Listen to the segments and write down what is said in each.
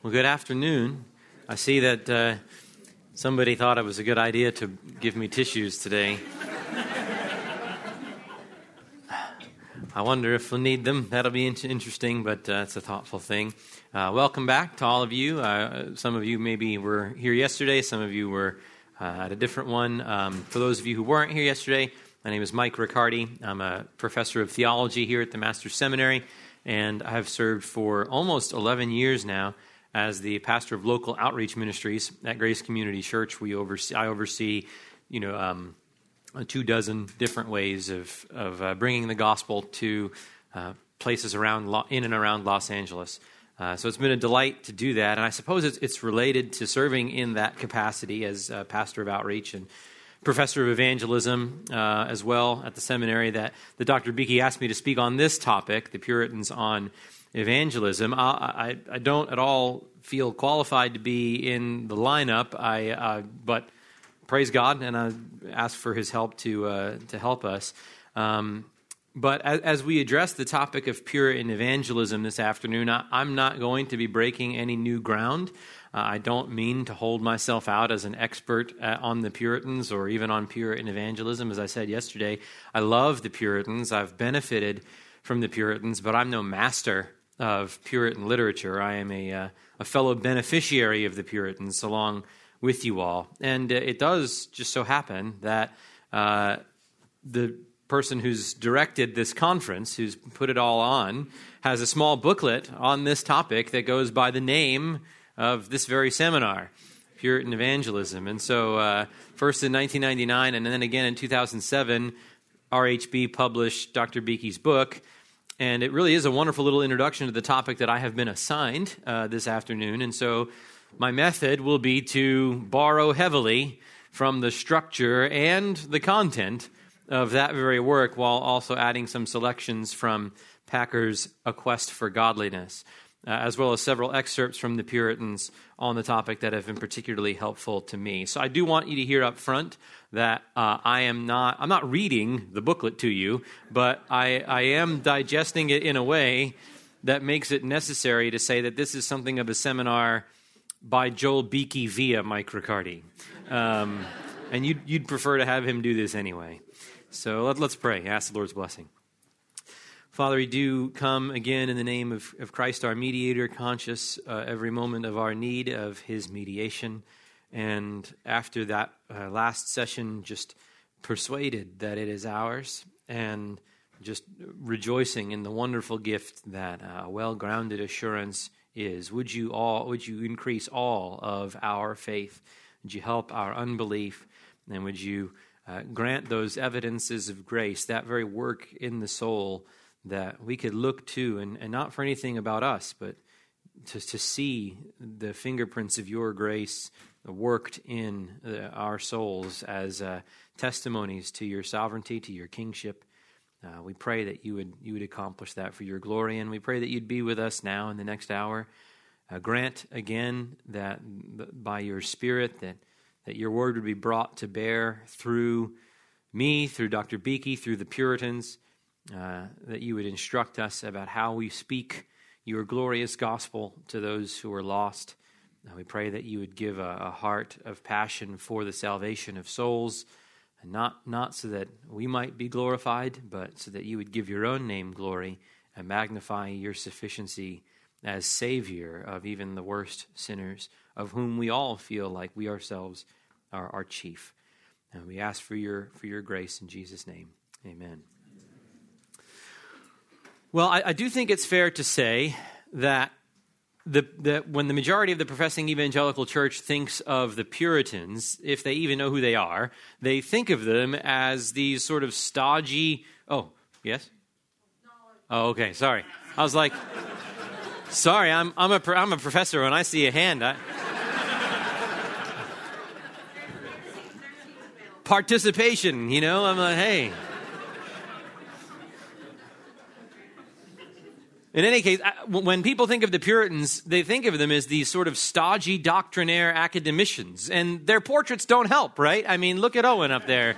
Well, good afternoon. I see that uh, somebody thought it was a good idea to give me tissues today. I wonder if we'll need them. That'll be interesting, but uh, it's a thoughtful thing. Uh, welcome back to all of you. Uh, some of you maybe were here yesterday, some of you were uh, at a different one. Um, for those of you who weren't here yesterday, my name is Mike Riccardi. I'm a professor of theology here at the Master's Seminary, and I have served for almost 11 years now as the pastor of local outreach ministries at Grace Community Church. We oversee, I oversee, you know, um, two dozen different ways of of uh, bringing the gospel to uh, places around in and around Los Angeles. Uh, so it's been a delight to do that, and I suppose it's, it's related to serving in that capacity as pastor of outreach and professor of evangelism uh, as well at the seminary. That the Dr. Beeke asked me to speak on this topic, the Puritans on evangelism. I, I, I, don't at all feel qualified to be in the lineup. I, uh, but praise God, and I ask for His help to uh, to help us. Um, but as, as, we address the topic of Puritan evangelism this afternoon, I, I'm not going to be breaking any new ground. Uh, I don't mean to hold myself out as an expert uh, on the Puritans or even on Puritan evangelism. As I said yesterday, I love the Puritans. I've benefited from the Puritans, but I'm no master of Puritan literature. I am a, uh, a fellow beneficiary of the Puritans along with you all. And uh, it does just so happen that uh, the person who's directed this conference, who's put it all on, has a small booklet on this topic that goes by the name of this very seminar. Puritan evangelism. And so, uh, first in 1999 and then again in 2007, RHB published Dr. Beeke's book, and it really is a wonderful little introduction to the topic that I have been assigned uh, this afternoon. And so my method will be to borrow heavily from the structure and the content of that very work while also adding some selections from Packer's A Quest for Godliness, uh, as well as several excerpts from the Puritans on the topic that have been particularly helpful to me. So I do want you to hear up front that uh, I am not, I'm not reading the booklet to you, but I, I am digesting it in a way that makes it necessary to say that this is something of a seminar by Joel Beeke via Mike Riccardi. Um, and you'd, you'd prefer to have him do this anyway. So let, let, us pray. Ask the Lord's blessing. Father, we do come again in the name of, of Christ, our mediator, conscious uh, every moment of our need of his mediation. And after that uh, last session, just persuaded that it is ours and just rejoicing in the wonderful gift that uh, well grounded assurance is. Would you all would you increase all of our faith? Would you help our unbelief? And would you uh, grant those evidences of grace, that very work in the soul that we could look to, and, and not for anything about us, but to, to see the fingerprints of your grace worked in uh, our souls as uh, testimonies to your sovereignty, to your kingship. Uh, we pray that you would you would accomplish that for your glory, and we pray that you'd be with us now in the next hour. Uh, grant again that by your Spirit that that your word would be brought to bear through me, through Dr. Beeke, through the Puritans. Uh, that you would instruct us about how we speak your glorious gospel to those who are lost. We pray that you would give a, a, heart of passion for the salvation of souls, and not, not so that we might be glorified, but so that you would give your own name glory and magnify your sufficiency as Savior of even the worst sinners, of whom we all feel like we ourselves are our chief. And we ask for your, for your grace in Jesus' name. Amen. Well, I, I do think it's fair to say that the, when the majority of the professing evangelical church thinks of the Puritans, if they even know who they are, they think of them as these sort of stodgy. Oh, yes? Oh, okay. Sorry. I was like, sorry, I'm, I'm, a, I'm a professor. When I see a hand, I. Participation, you know? I'm like, hey. In any case, when people think of the Puritans, they think of them as these sort of stodgy doctrinaire academicians, and their portraits don't help, right? I mean, look at Owen up there.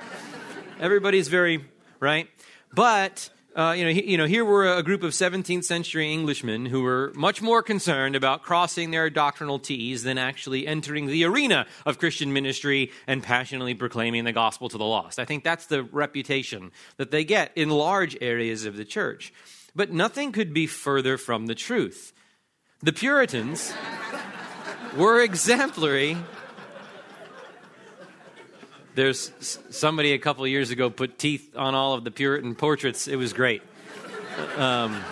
Everybody's very, right? But uh, you, know, he, you know, here were a group of 17th century Englishmen who were much more concerned about crossing their doctrinal T's than actually entering the arena of Christian ministry and passionately proclaiming the gospel to the lost. I think that's the reputation that they get in large areas of the church. But nothing could be further from the truth. The Puritans were exemplary there's somebody a couple years ago put teeth on all of the Puritan portraits. It was great. Um,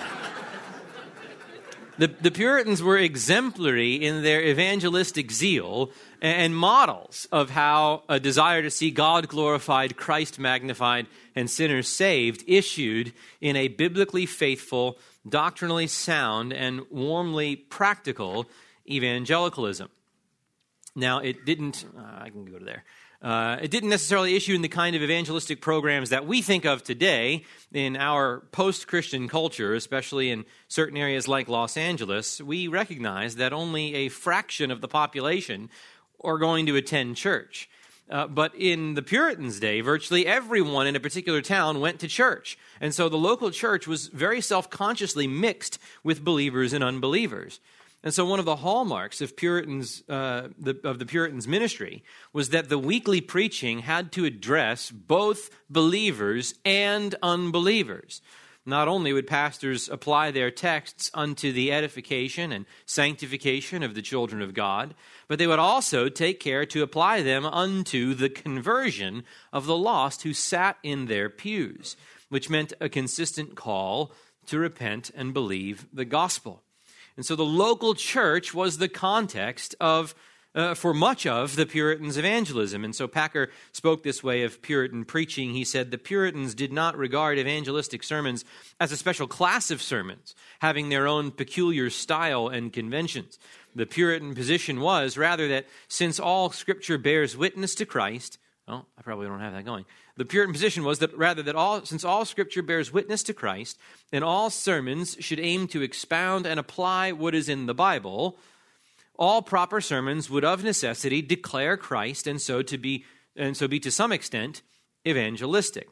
the, the Puritans were exemplary in their evangelistic zeal and models of how a desire to see God glorified, Christ magnified, and sinners saved issued in a biblically faithful, doctrinally sound, and warmly practical evangelicalism. Now, it didn't, uh, I can go to there. Uh, it didn't necessarily issue in the kind of evangelistic programs that we think of today in our post Christian culture, especially in certain areas like Los Angeles. We recognize that only a fraction of the population are going to attend church. Uh, but in the Puritans' day, virtually everyone in a particular town went to church. And so the local church was very self consciously mixed with believers and unbelievers. And so, one of the hallmarks of Puritans uh, the, of the Puritans' ministry was that the weekly preaching had to address both believers and unbelievers. Not only would pastors apply their texts unto the edification and sanctification of the children of God, but they would also take care to apply them unto the conversion of the lost who sat in their pews, which meant a consistent call to repent and believe the gospel. And so the local church was the context of, uh, for much of the Puritans' evangelism. And so Packer spoke this way of Puritan preaching. He said the Puritans did not regard evangelistic sermons as a special class of sermons, having their own peculiar style and conventions. The Puritan position was rather that since all Scripture bears witness to Christ, Oh, I probably don't have that going. The Puritan position was that rather that all, since all Scripture bears witness to Christ, and all sermons should aim to expound and apply what is in the Bible, all proper sermons would of necessity declare Christ, and so to be, and so be to some extent evangelistic.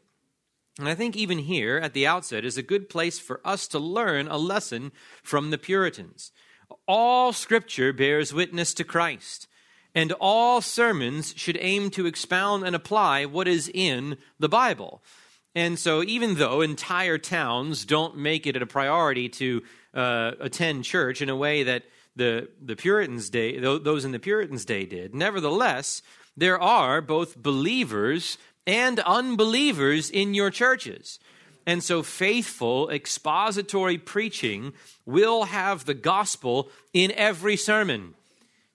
And I think even here at the outset is a good place for us to learn a lesson from the Puritans. All Scripture bears witness to Christ and all sermons should aim to expound and apply what is in the Bible. And so, even though entire towns don't make it a priority to uh, attend church in a way that the, the Puritans' day, those in the Puritans' day did, nevertheless, there are both believers and unbelievers in your churches. And so, faithful expository preaching will have the gospel in every sermon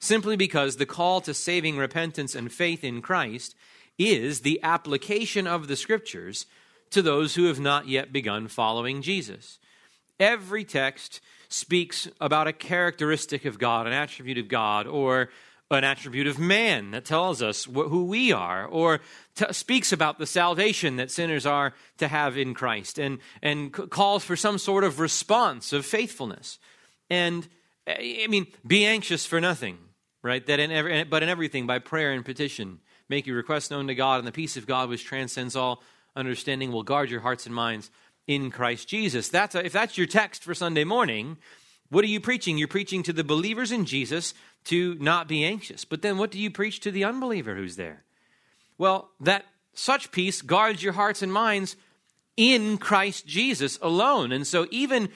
simply because the call to saving repentance and faith in Christ is the application of the scriptures to those who have not yet begun following Jesus. Every text speaks about a characteristic of God, an attribute of God, or an attribute of man that tells us wh- who we are, or t- speaks about the salvation that sinners are to have in Christ, and, and c- calls for some sort of response of faithfulness. And, eh, I mean, be anxious for nothing right? That in every, but in everything, by prayer and petition, make your requests known to God, and the peace of God, which transcends all understanding, will guard your hearts and minds in Christ Jesus. That's a, if that's your text for Sunday morning, what are you preaching? You're preaching to the believers in Jesus to not be anxious. But then what do you preach to the unbeliever who's there? Well, that such peace guards your hearts and minds in Christ Jesus alone. And so, even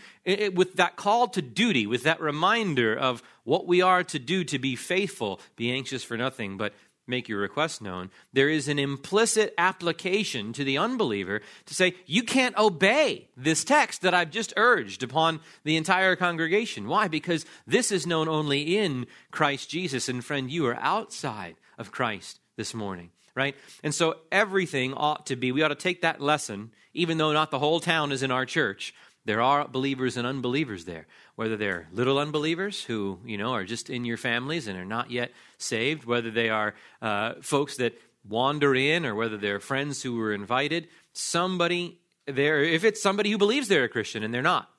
with that call to duty, with that reminder of what we are to do to be faithful, be anxious for nothing, but make your request known, there is an implicit application to the unbeliever to say, you can't obey this text that I've just urged upon the entire congregation. Why? Because this is known only in Christ Jesus. And friend, you are outside of Christ this morning right? And so everything ought to be, we ought to take that lesson, even though not the whole town is in our church. There are believers and unbelievers there, whether they're little unbelievers who, you know, are just in your families and are not yet saved, whether they are uh, folks that wander in or whether they're friends who were invited. Somebody there, if it's somebody who believes they're a Christian and they're not,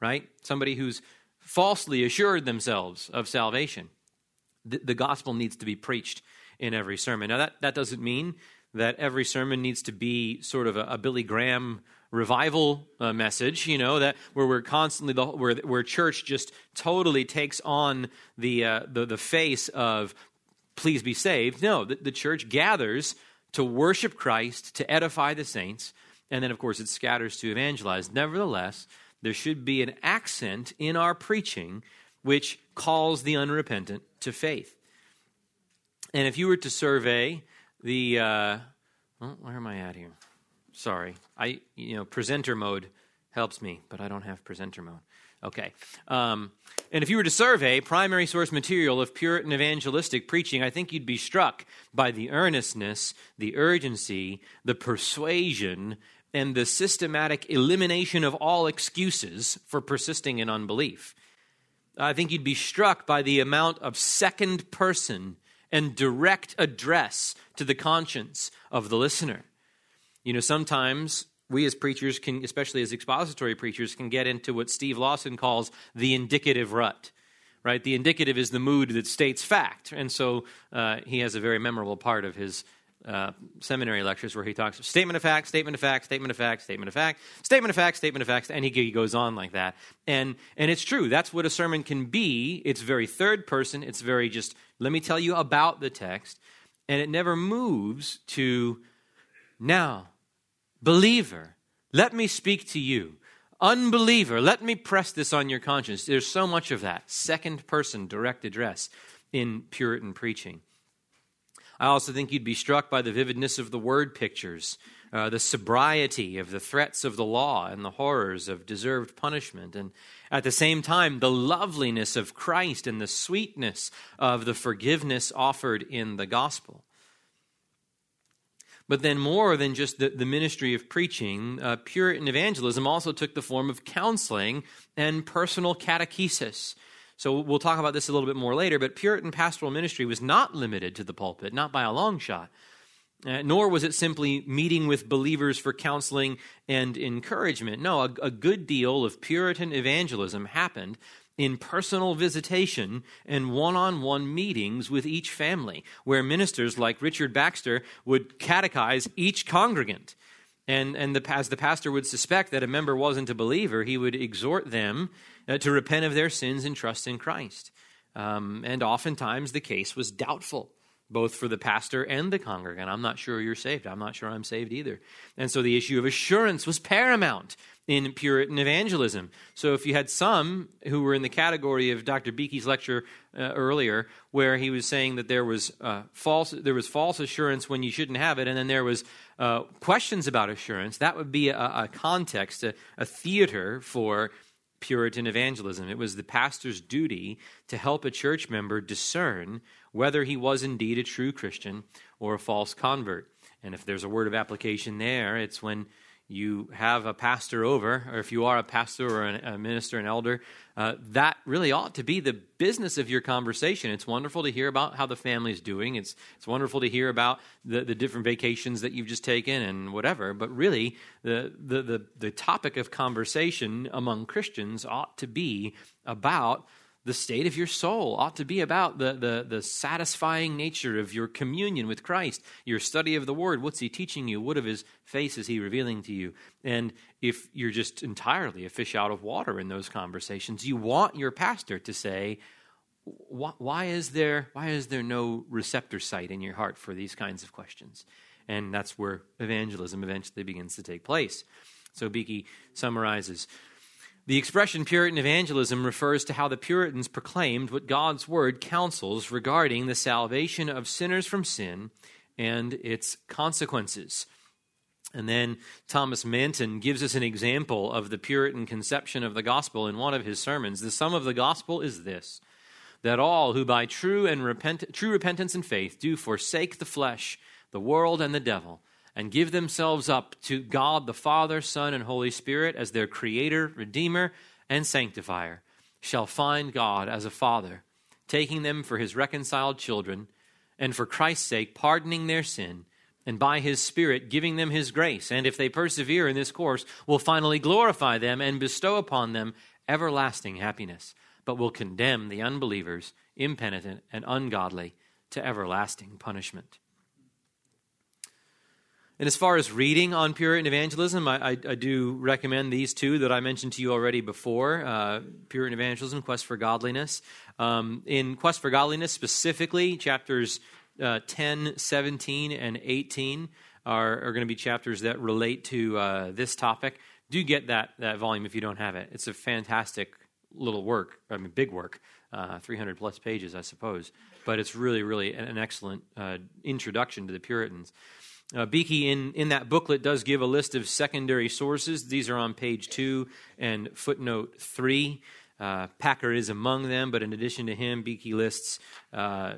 right? Somebody who's falsely assured themselves of salvation. The, the gospel needs to be preached in every sermon. Now, that, that doesn't mean that every sermon needs to be sort of a, a Billy Graham revival uh, message, you know, that where we're constantly the where where church just totally takes on the uh, the the face of please be saved. No, the, the church gathers to worship Christ, to edify the saints, and then of course it scatters to evangelize. Nevertheless, there should be an accent in our preaching which calls the unrepentant to faith. And if you were to survey the, uh, well, where am I at here? Sorry, I you know presenter mode helps me, but I don't have presenter mode. Okay. Um, and if you were to survey primary source material of Puritan evangelistic preaching, I think you'd be struck by the earnestness, the urgency, the persuasion, and the systematic elimination of all excuses for persisting in unbelief. I think you'd be struck by the amount of second person and direct address to the conscience of the listener. You know, sometimes we as preachers can, especially as expository preachers, can get into what Steve Lawson calls the indicative rut. Right? The indicative is the mood that states fact. And so uh, he has a very memorable part of his uh, seminary lectures where he talks statement of fact, statement of fact, statement of fact, statement of fact, statement of fact, statement of fact, and he, he goes on like that. And and it's true. That's what a sermon can be. It's very third person. It's very just let me tell you about the text, and it never moves to now, believer. Let me speak to you. Unbeliever, let me press this on your conscience. There's so much of that second person direct address in Puritan preaching. I also think you'd be struck by the vividness of the word pictures, uh, the sobriety of the threats of the law and the horrors of deserved punishment, and at the same time, the loveliness of Christ and the sweetness of the forgiveness offered in the gospel. But then, more than just the, the ministry of preaching, uh, Puritan evangelism also took the form of counseling and personal catechesis. So we'll talk about this a little bit more later, but Puritan pastoral ministry was not limited to the pulpit, not by a long shot. Uh, nor was it simply meeting with believers for counseling and encouragement. No, a, a good deal of Puritan evangelism happened in personal visitation and one on one meetings with each family, where ministers like Richard Baxter would catechize each congregant. And, and the, as the pastor would suspect that a member wasn't a believer, he would exhort them uh, to repent of their sins and trust in Christ. Um, and oftentimes the case was doubtful, both for the pastor and the congregant. I'm not sure you're saved. I'm not sure I'm saved either. And so the issue of assurance was paramount in Puritan evangelism. So if you had some who were in the category of Dr. Beeke's lecture uh, earlier, where he was saying that there was uh, false there was false assurance when you shouldn't have it, and then there was uh, questions about assurance, that would be a, a context, a, a theater for Puritan evangelism. It was the pastor's duty to help a church member discern whether he was indeed a true Christian or a false convert. And if there's a word of application there, it's when you have a pastor over, or if you are a pastor or a minister, an elder, uh, that really ought to be the business of your conversation. It's wonderful to hear about how the family's doing. It's, it's wonderful to hear about the, the different vacations that you've just taken and whatever. But really, the, the, the, the topic of conversation among Christians ought to be about the state of your soul ought to be about the, the, the, satisfying nature of your communion with Christ, your study of the Word. What's He teaching you? What of His face is He revealing to you? And if you're just entirely a fish out of water in those conversations, you want your pastor to say, why is there why is there no receptor site in your heart for these kinds of questions and that's where evangelism eventually begins to take place so Beeke summarizes the expression Puritan evangelism refers to how the Puritans proclaimed what God's word counsels regarding the salvation of sinners from sin and its consequences. And then Thomas Manton gives us an example of the Puritan conception of the gospel in one of his sermons. The sum of the gospel is this that all who by true and repent, true repentance and faith do forsake the flesh, the world, and the devil and give themselves up to God the Father, Son, and Holy Spirit as their Creator, Redeemer, and Sanctifier, shall find God as a Father, taking them for His reconciled children, and for Christ's sake pardoning their sin, and by His Spirit giving them His grace, and if they persevere in this course, will finally glorify them and bestow upon them everlasting happiness, but will condemn the unbelievers, impenitent, and ungodly to everlasting punishment. And as far as reading on Puritan evangelism, I, I, I, do recommend these two that I mentioned to you already before uh, Puritan Evangelism, Quest for Godliness. Um, in Quest for Godliness, specifically, chapters uh, 10, 17, and 18 are, are going to be chapters that relate to uh, this topic. Do get that, that volume if you don't have it. It's a fantastic little work, I mean, big work, uh, 300 plus pages, I suppose. But it's really, really an, excellent uh, introduction to the Puritans. Uh, Beeke, in, in that booklet, does give a list of secondary sources. These are on page two and footnote three. Uh, Packer is among them, but in addition to him, Beeke lists uh,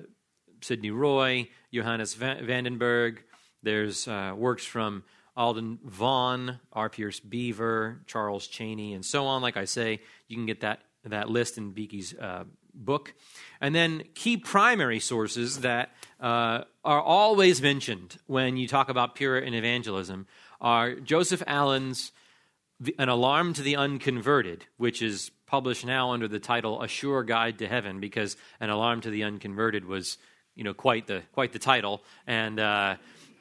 Sidney Rooy, Johannes Vandenberg. There's uh, works from Alden Vaughan, R. Pierce Beaver, Charles Chaney, and so on. Like I say, you can get that, that list in Beeke's uh, book. And then key primary sources that uh, are always mentioned when you talk about Puritan evangelism are Joseph Alleine's An Alarm to the Unconverted, which is published now under the title A Sure Guide to Heaven, because An Alarm to the Unconverted was, you know, quite the quite the title, and uh,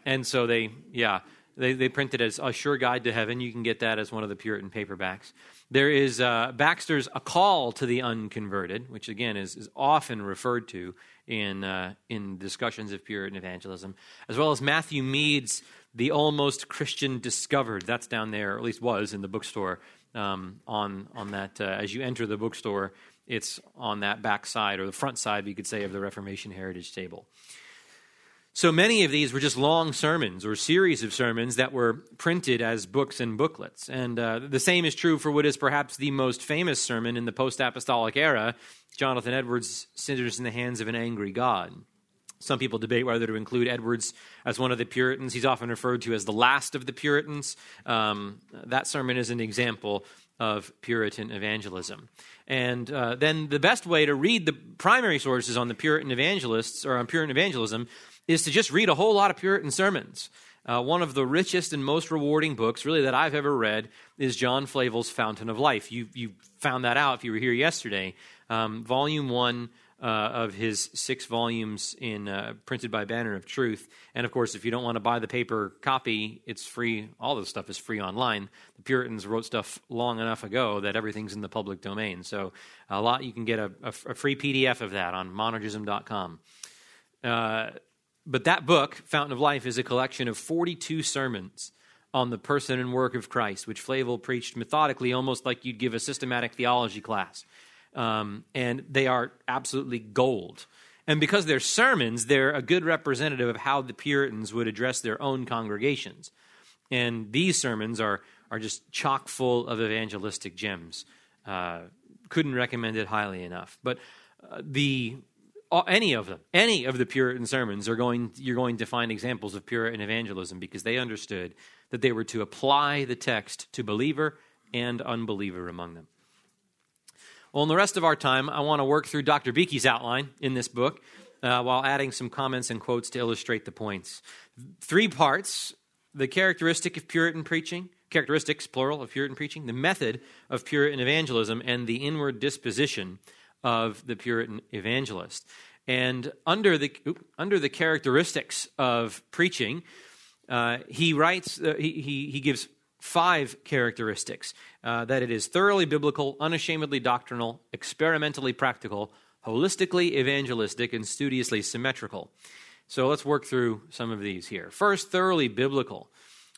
and so they, yeah, they they printed as A Sure Guide to Heaven. You can get that as one of the Puritan paperbacks. There is uh, Baxter's A Call to the Unconverted, which again is, is often referred to in, uh, in discussions of Puritan evangelism, as well as Matthew Mead's The Almost Christian Discovered. That's down there, or at least was in the bookstore um, on, on that. Uh, as you enter the bookstore, it's on that back side, or the front side, you could say, of the Reformation Heritage Table. So many of these were just long sermons or series of sermons that were printed as books and booklets. And uh, the same is true for what is perhaps the most famous sermon in the post apostolic era Jonathan Edwards' Sinners in the Hands of an Angry God. Some people debate whether to include Edwards as one of the Puritans. He's often referred to as the last of the Puritans. Um, that sermon is an example of Puritan evangelism. And uh, then the best way to read the primary sources on the Puritan evangelists or on Puritan evangelism is to just read a whole lot of Puritan sermons. Uh, one of the richest and most rewarding books, really, that I've ever read is John Flavel's Fountain of Life. You, you found that out if you were here yesterday. Um, volume one uh, of his six volumes in uh, printed by Banner of Truth. And of course, if you don't want to buy the paper copy, it's free. All this stuff is free online. The Puritans wrote stuff long enough ago that everything's in the public domain. So a lot you can get a, a, a free PDF of that on monergism.com. Uh, but that book, Fountain of Life, is a collection of 42 sermons on the person and work of Christ, which Flavel preached methodically, almost like you'd give a systematic theology class. Um, and they are absolutely gold. And because they're sermons, they're a good representative of how the Puritans would address their own congregations. And these sermons are, are just chock full of evangelistic gems. Uh, couldn't recommend it highly enough. But uh, the any of them, any of the Puritan sermons are going, you're going to find examples of Puritan evangelism because they understood that they were to apply the text to believer and unbeliever among them. Well, in the rest of our time, I want to work through Dr. Beeke's outline in this book uh, while adding some comments and quotes to illustrate the points. Three parts the characteristic of Puritan preaching, characteristics, plural, of Puritan preaching, the method of Puritan evangelism, and the inward disposition of the Puritan evangelist. And under the, under the characteristics of preaching, uh, he writes, uh, he, he, he, gives five characteristics uh, that it is thoroughly biblical, unashamedly doctrinal, experimentally practical, holistically evangelistic, and studiously symmetrical. So let's work through some of these here. First, thoroughly biblical.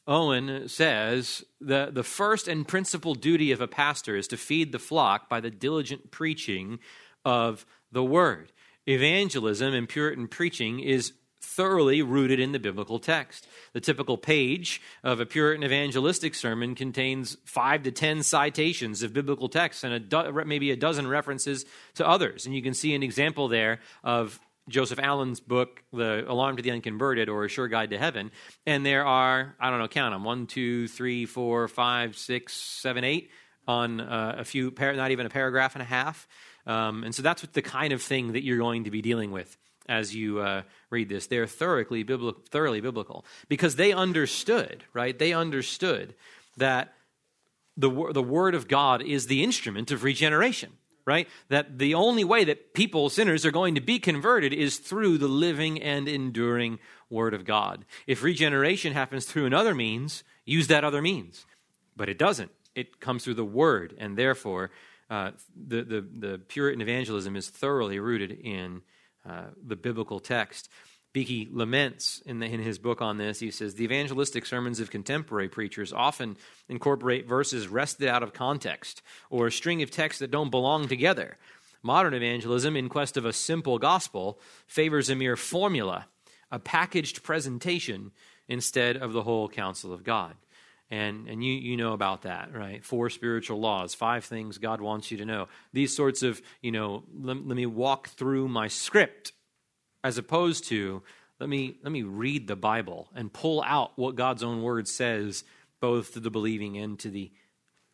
Owen says the, the first and principal duty of a pastor is to feed the flock by the diligent preaching of the word. Evangelism and Puritan preaching is thoroughly rooted in the biblical text. The typical page of a Puritan evangelistic sermon contains five to ten citations of biblical texts and a do- maybe a dozen references to others. And you can see an example there of Joseph Alleine's book, The Alarm to the Unconverted or A Sure Guide to Heaven. And there are, I don't know, count them one, two, three, four, five, six, seven, eight on uh, a few, par- not even a paragraph and a half. Um, and so that's what the kind of thing that you're going to be dealing with as you uh, read this. They're thoroughly, bibli- thoroughly biblical because they understood, right? They understood that the, the Word of God is the instrument of regeneration right? That the only way that people, sinners, are going to be converted is through the living and enduring Word of God. If regeneration happens through another means, use that other means. But it doesn't. It comes through the Word, and therefore, uh, the, the, the Puritan evangelism is thoroughly rooted in uh, the biblical text. Beeke laments in, the, in, his book on this. He says the evangelistic sermons of contemporary preachers often incorporate verses wrested out of context or a string of texts that don't belong together. Modern evangelism, in quest of a simple gospel, favors a mere formula, a packaged presentation, instead of the whole counsel of God. And, and you, you know about that, right? Four spiritual laws, five things God wants you to know. These sorts of, you know, let, let me walk through my script as opposed to let me let me read the bible and pull out what god's own word says both to the believing and to the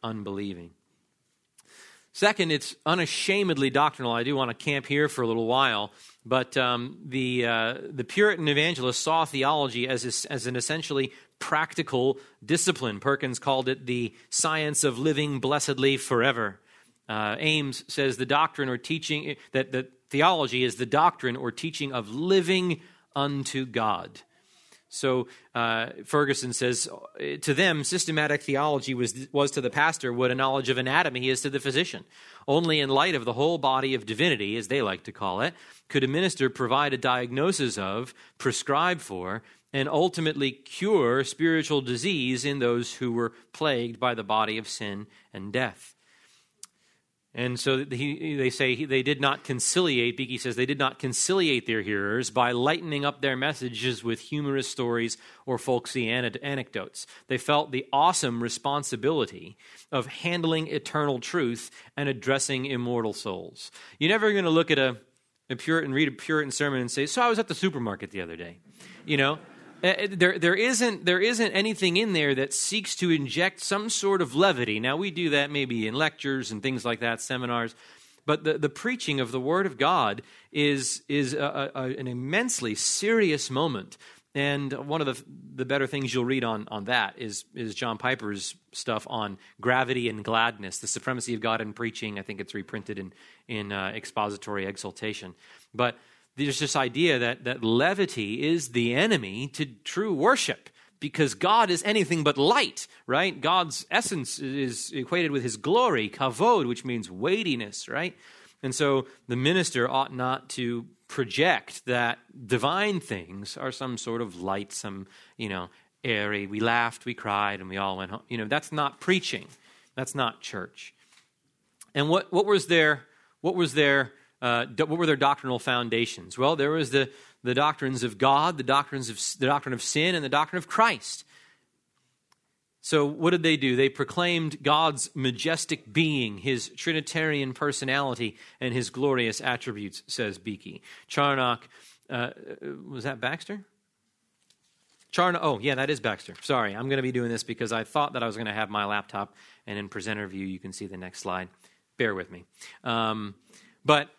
unbelieving. Second it's unashamedly doctrinal. I do want to camp here for a little while but um, the uh, the puritan evangelist saw theology as, a, as an essentially practical discipline. Perkins called it the science of living blessedly forever. Uh, Ames says the doctrine or teaching that, that theology is the doctrine or teaching of living unto God. So uh, Ferguson says, to them, systematic theology was, was to the pastor what a knowledge of anatomy is to the physician. Only in light of the whole body of divinity, as they like to call it, could a minister provide a diagnosis of, prescribe for, and ultimately cure spiritual disease in those who were plagued by the body of sin and death. And so he, they say he, they did not conciliate, Beeke says, they did not conciliate their hearers by lightening up their messages with humorous stories or folksy anecdotes. They felt the awesome responsibility of handling eternal truth and addressing immortal souls. You're never going to look at a, a Puritan, read a Puritan sermon and say, So I was at the supermarket the other day. You know? Uh, there, there, isn't, there isn't anything in there that seeks to inject some sort of levity. Now, we do that maybe in lectures and things like that, seminars. But the, the preaching of the Word of God is, is a, a, an immensely serious moment. And one of the, the better things you'll read on, on that is, is John Piper's stuff on gravity and gladness, the supremacy of God in preaching. I think it's reprinted in, in uh, Expository Exaltation. But there's this idea that, that levity is the enemy to true worship because God is anything but light, right? God's essence is equated with his glory, kavod, which means weightiness, right? And so the minister ought not to project that divine things are some sort of light, some, you know, airy. We laughed, we cried, and we all went home. You know, that's not preaching. That's not church. And what, what was their, what was their uh, what were their doctrinal foundations? Well, there was the, the doctrines of God, the doctrines of the doctrine of sin, and the doctrine of Christ. So, what did they do? They proclaimed God's majestic being, his Trinitarian personality, and his glorious attributes, says Beeke. Charnock, uh, was that Baxter? Charnock, oh, yeah, that is Baxter. Sorry, I'm going to be doing this because I thought that I was going to have my laptop, and in presenter view, you can see the next slide. Bear with me. Um, but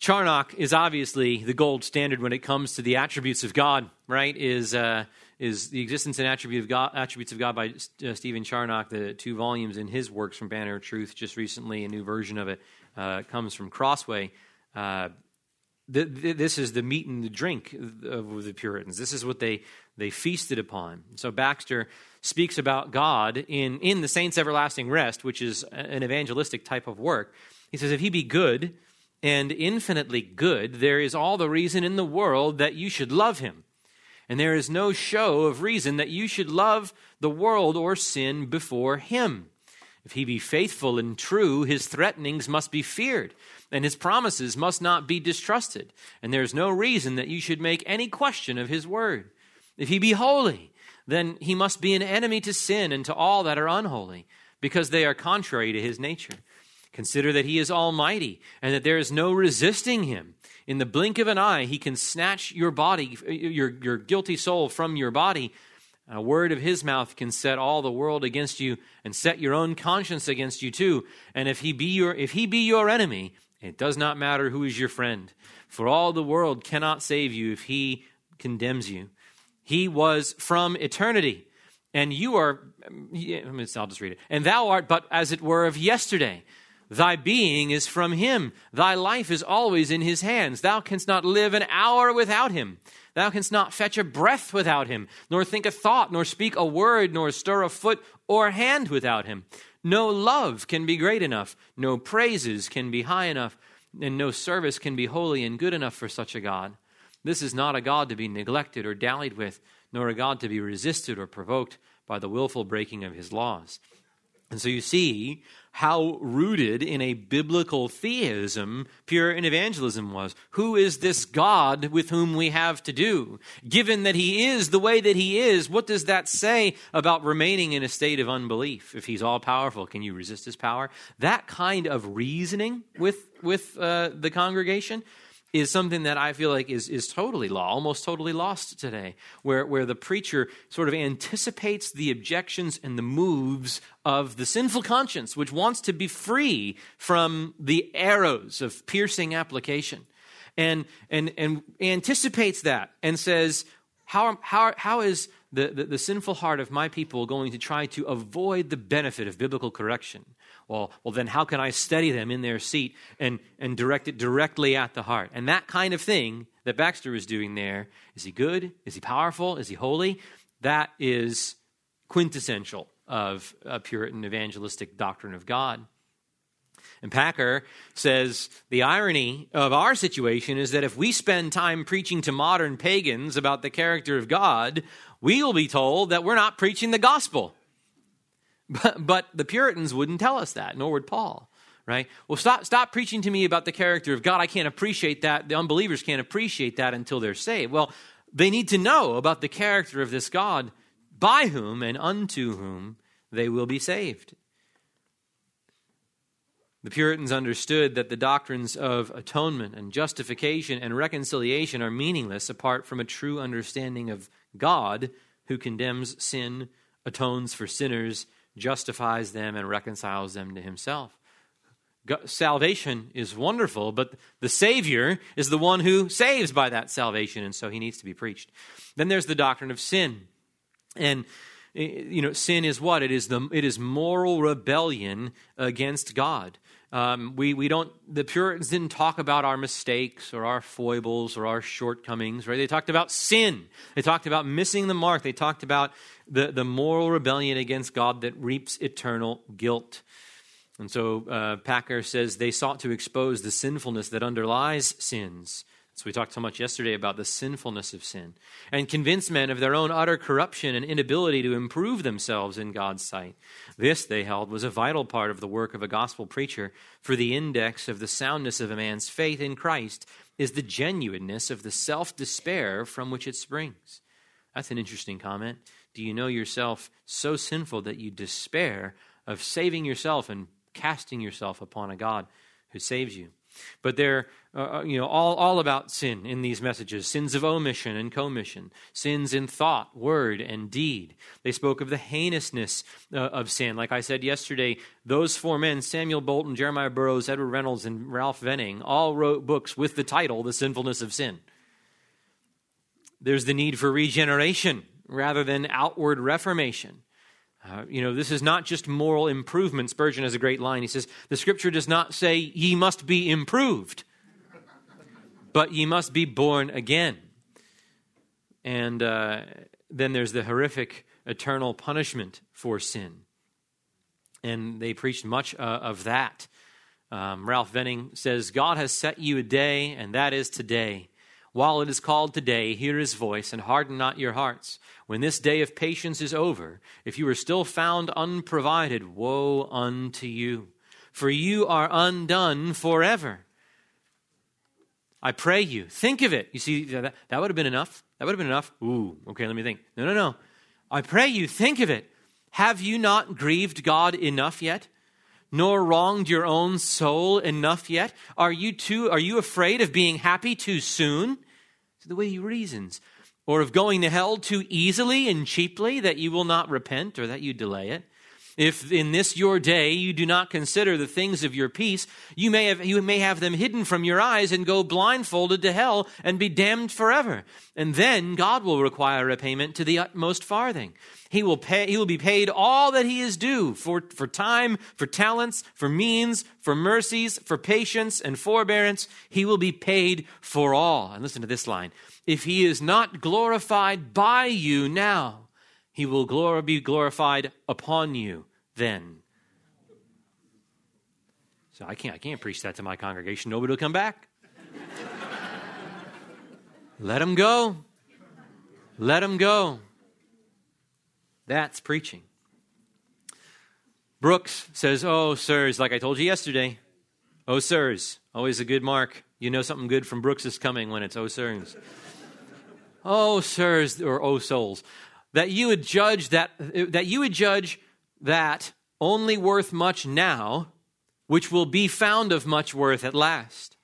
Charnock is obviously the gold standard when it comes to the attributes of God, right? Is, uh, is the existence and attribute of God, attributes of God by uh, Stephen Charnock, the two volumes in his works from Banner of Truth, just recently, a new version of it uh, comes from Crossway. Uh, th- th- this is the meat and the drink of the Puritans. This is what they, they feasted upon. So Baxter speaks about God in, in the Saints' Everlasting Rest, which is an evangelistic type of work. He says, If he be good, and infinitely good, there is all the reason in the world that you should love him. And there is no show of reason that you should love the world or sin before him. If he be faithful and true, his threatenings must be feared, and his promises must not be distrusted. And there is no reason that you should make any question of his word. If he be holy, then he must be an enemy to sin and to all that are unholy, because they are contrary to his nature. Consider that he is almighty and that there is no resisting him. In the blink of an eye, he can snatch your body, your, your guilty soul from your body. A word of his mouth can set all the world against you and set your own conscience against you too. And if he be your, if he be your enemy, it does not matter who is your friend. For all the world cannot save you if he condemns you. He was from eternity. And you are, I'll just read it. And thou art but as it were of yesterday Thy being is from him. Thy life is always in his hands. Thou canst not live an hour without him. Thou canst not fetch a breath without him, nor think a thought, nor speak a word, nor stir a foot or hand without him. No love can be great enough, no praises can be high enough, and no service can be holy and good enough for such a God. This is not a God to be neglected or dallied with, nor a God to be resisted or provoked by the willful breaking of his laws. And so you see how rooted in a biblical theism Puritan evangelism was. Who is this God with whom we have to do? Given that he is the way that he is, what does that say about remaining in a state of unbelief? If he's all powerful, can you resist his power? That kind of reasoning with, with uh, the congregation is something that I feel like is, is totally law, almost totally lost today, where, where the preacher sort of anticipates the objections and the moves of the sinful conscience, which wants to be free from the arrows of piercing application, and, and, and anticipates that and says, How, how, how is the, the, the sinful heart of my people going to try to avoid the benefit of biblical correction? well, well, then how can I steady them in their seat and, and direct it directly at the heart? And that kind of thing that Baxter was doing there is he good? Is he powerful? Is he holy? That is quintessential of a Puritan evangelistic doctrine of God. And Packer says the irony of our situation is that if we spend time preaching to modern pagans about the character of God, we will be told that we're not preaching the gospel. But, but the Puritans wouldn't tell us that, nor would Paul, right? Well, stop, stop preaching to me about the character of God. I can't appreciate that. The unbelievers can't appreciate that until they're saved. Well, they need to know about the character of this God by whom and unto whom they will be saved. The Puritans understood that the doctrines of atonement and justification and reconciliation are meaningless apart from a true understanding of God who condemns sin, atones for sinners, justifies them and reconciles them to himself. salvation is wonderful, but the Savior is the one who saves by that salvation, and so he needs to be preached. Then there's the doctrine of sin. And eh, you know, sin is what? It is the it is moral rebellion against God. Um, we, we don't, the Puritans didn't talk about our mistakes or our foibles or our shortcomings, right? They talked about sin. They talked about missing the mark. They talked about the, the moral rebellion against God that reaps eternal guilt. And so uh, Packer says they sought to expose the sinfulness that underlies sins so we talked so much yesterday about the sinfulness of sin and convince men of their own utter corruption and inability to improve themselves in God's sight. This, they held, was a vital part of the work of a gospel preacher, for the index of the soundness of a man's faith in Christ is the genuineness of the self despair from which it springs. That's an interesting comment. Do you know yourself so sinful that you despair of saving yourself and casting yourself upon a God who saves you? But they're uh, uh, you know, all, all about sin in these messages sins of omission and commission, sins in thought, word, and deed. They spoke of the heinousness uh, of sin. Like I said yesterday, those four men, Samuel Bolton, Jeremiah Burroughs, Edward Reynolds, and Ralph Venning, all wrote books with the title, The Sinfulness of Sin. There's the need for regeneration rather than outward reformation. Uh, you know, this is not just moral improvement. Spurgeon has a great line. He says, The scripture does not say ye must be improved, but ye must be born again. And uh, then there's the horrific eternal punishment for sin. And they preached much uh, of that. Um, Ralph Venning says, God has set you a day, and that is today. While it is called today, hear his voice and harden not your hearts. When this day of patience is over, if you are still found unprovided, woe unto you. For you are undone forever. I pray you, think of it. You see, that, that would have been enough. That would have been enough. Ooh, okay, let me think. No, no, no. I pray you, think of it. Have you not grieved God enough yet? Nor wronged your own soul enough yet? Are you too, are you afraid of being happy too soon? Is the way he reasons. Or of going to hell too easily and cheaply that you will not repent or that you delay it. If in this your day you do not consider the things of your peace, you may have, you may have them hidden from your eyes and go blindfolded to hell and be damned forever. And then God will require a payment to the utmost farthing. He will pay, he will be paid all that he is due for, for time, for talents, for means, for mercies, for patience and forbearance. He will be paid for all. And listen to this line. If he is not glorified by you now, he will glor- be glorified upon you then. So I can't, I can't preach that to my congregation. Nobody will come back. Let him go. Let him go. That's preaching. Brooks says, Oh, sirs, like I told you yesterday. Oh, sirs. Always a good mark. You know something good from Brooks is coming when it's oh, sirs. oh, sirs, or oh, souls. That you would judge that, that you would judge that only worth much now, which will be found of much worth at last,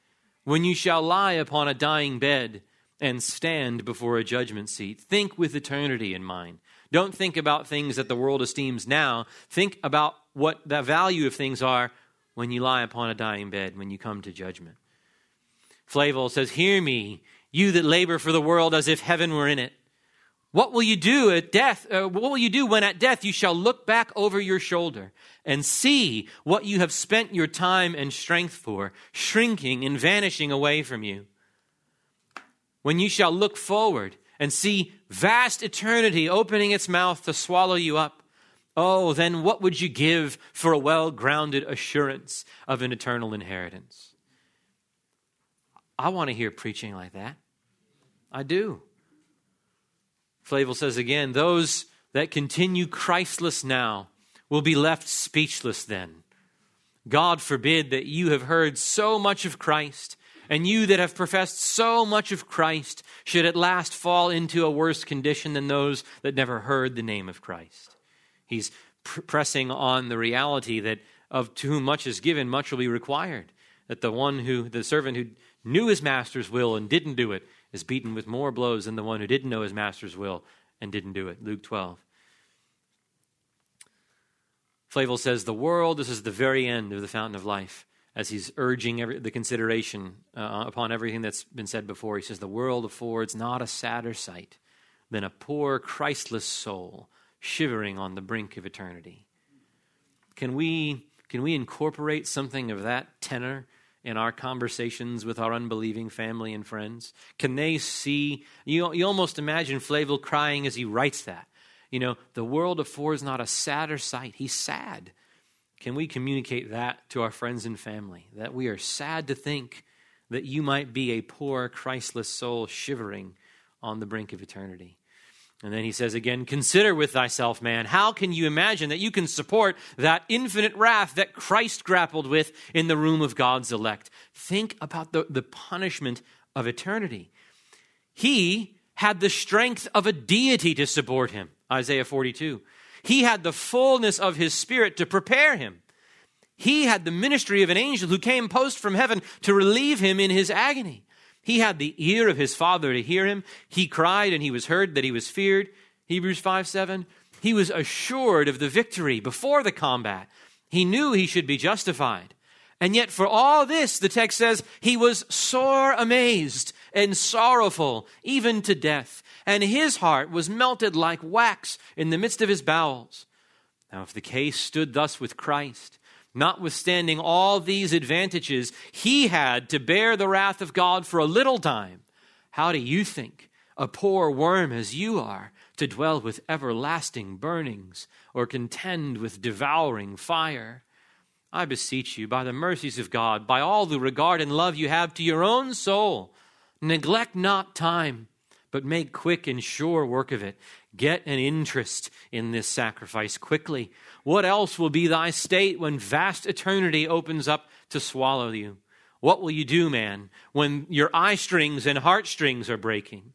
when you shall lie upon a dying bed and stand before a judgment seat. Think with eternity in mind. Don't think about things that the world esteems now. Think about what the value of things are when you lie upon a dying bed, when you come to judgment. Flavel says, Hear me, you that labor for the world as if heaven were in it. What will you do at death? Uh, what will you do when at death you shall look back over your shoulder and see what you have spent your time and strength for, shrinking and vanishing away from you? When you shall look forward and see vast eternity opening its mouth to swallow you up, oh, then what would you give for a well grounded assurance of an eternal inheritance? I want to hear preaching like that. I do. Flavel says again, those that continue Christless now will be left speechless then. God forbid that you have heard so much of Christ and you that have professed so much of Christ should at last fall into a worse condition than those that never heard the name of Christ. He's pr- pressing on the reality that of to whom much is given, much will be required. That the one who, the servant who knew his master's will and didn't do it, is beaten with more blows than the one who didn't know his master's will and didn't do it. Luke 12. Flavel says, The world, this is the very end of the fountain of life as he's urging every, the consideration uh, upon everything that's been said before. He says, The world affords not a sadder sight than a poor, Christless soul shivering on the brink of eternity. Can we, can we incorporate something of that tenor in our conversations with our unbelieving family and friends? Can they see? You, you almost imagine Flavel crying as he writes that. You know, the world affords not a sadder sight. He's sad can we communicate that to our friends and family? That we are sad to think that you might be a poor, Christless soul shivering on the brink of eternity. And then he says again, Consider with thyself, man, how can you imagine that you can support that infinite wrath that Christ grappled with in the room of God's elect? Think about the, the punishment of eternity. He had the strength of a deity to support him, Isaiah 42. He had the fullness of his spirit to prepare him. He had the ministry of an angel who came post from heaven to relieve him in his agony. He had the ear of his father to hear him. He cried and he was heard that he was feared. Hebrews 5 7. He was assured of the victory before the combat. He knew he should be justified. And yet, for all this, the text says, he was sore amazed and sorrowful, even to death and his heart was melted like wax in the midst of his bowels. Now, if the case stood thus with Christ, notwithstanding all these advantages, he had to bear the wrath of God for a little time. How do you think, a poor worm as you are, to dwell with everlasting burnings or contend with devouring fire? I beseech you, by the mercies of God, by all the regard and love you have to your own soul, neglect not time but make quick and sure work of it. Get an interest in this sacrifice quickly. What else will be thy state when vast eternity opens up to swallow you? What will you do, man, when your eye strings and heart strings are breaking?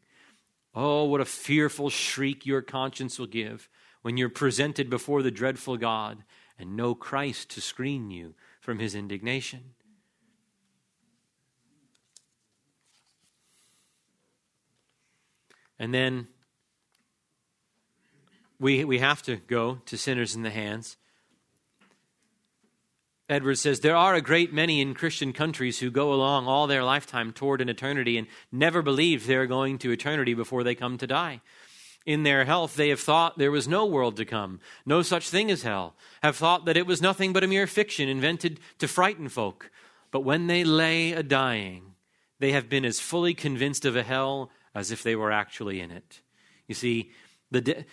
Oh, what a fearful shriek your conscience will give when you're presented before the dreadful God and no Christ to screen you from his indignation. And then we, we have to go to sinners in the hands. Edwards says there are a great many in Christian countries who go along all their lifetime toward an eternity and never believe they're going to eternity before they come to die. In their health, they have thought there was no world to come, no such thing as hell, have thought that it was nothing but a mere fiction invented to frighten folk. But when they lay a dying, they have been as fully convinced of a hell as if they were actually in it. You see, the de-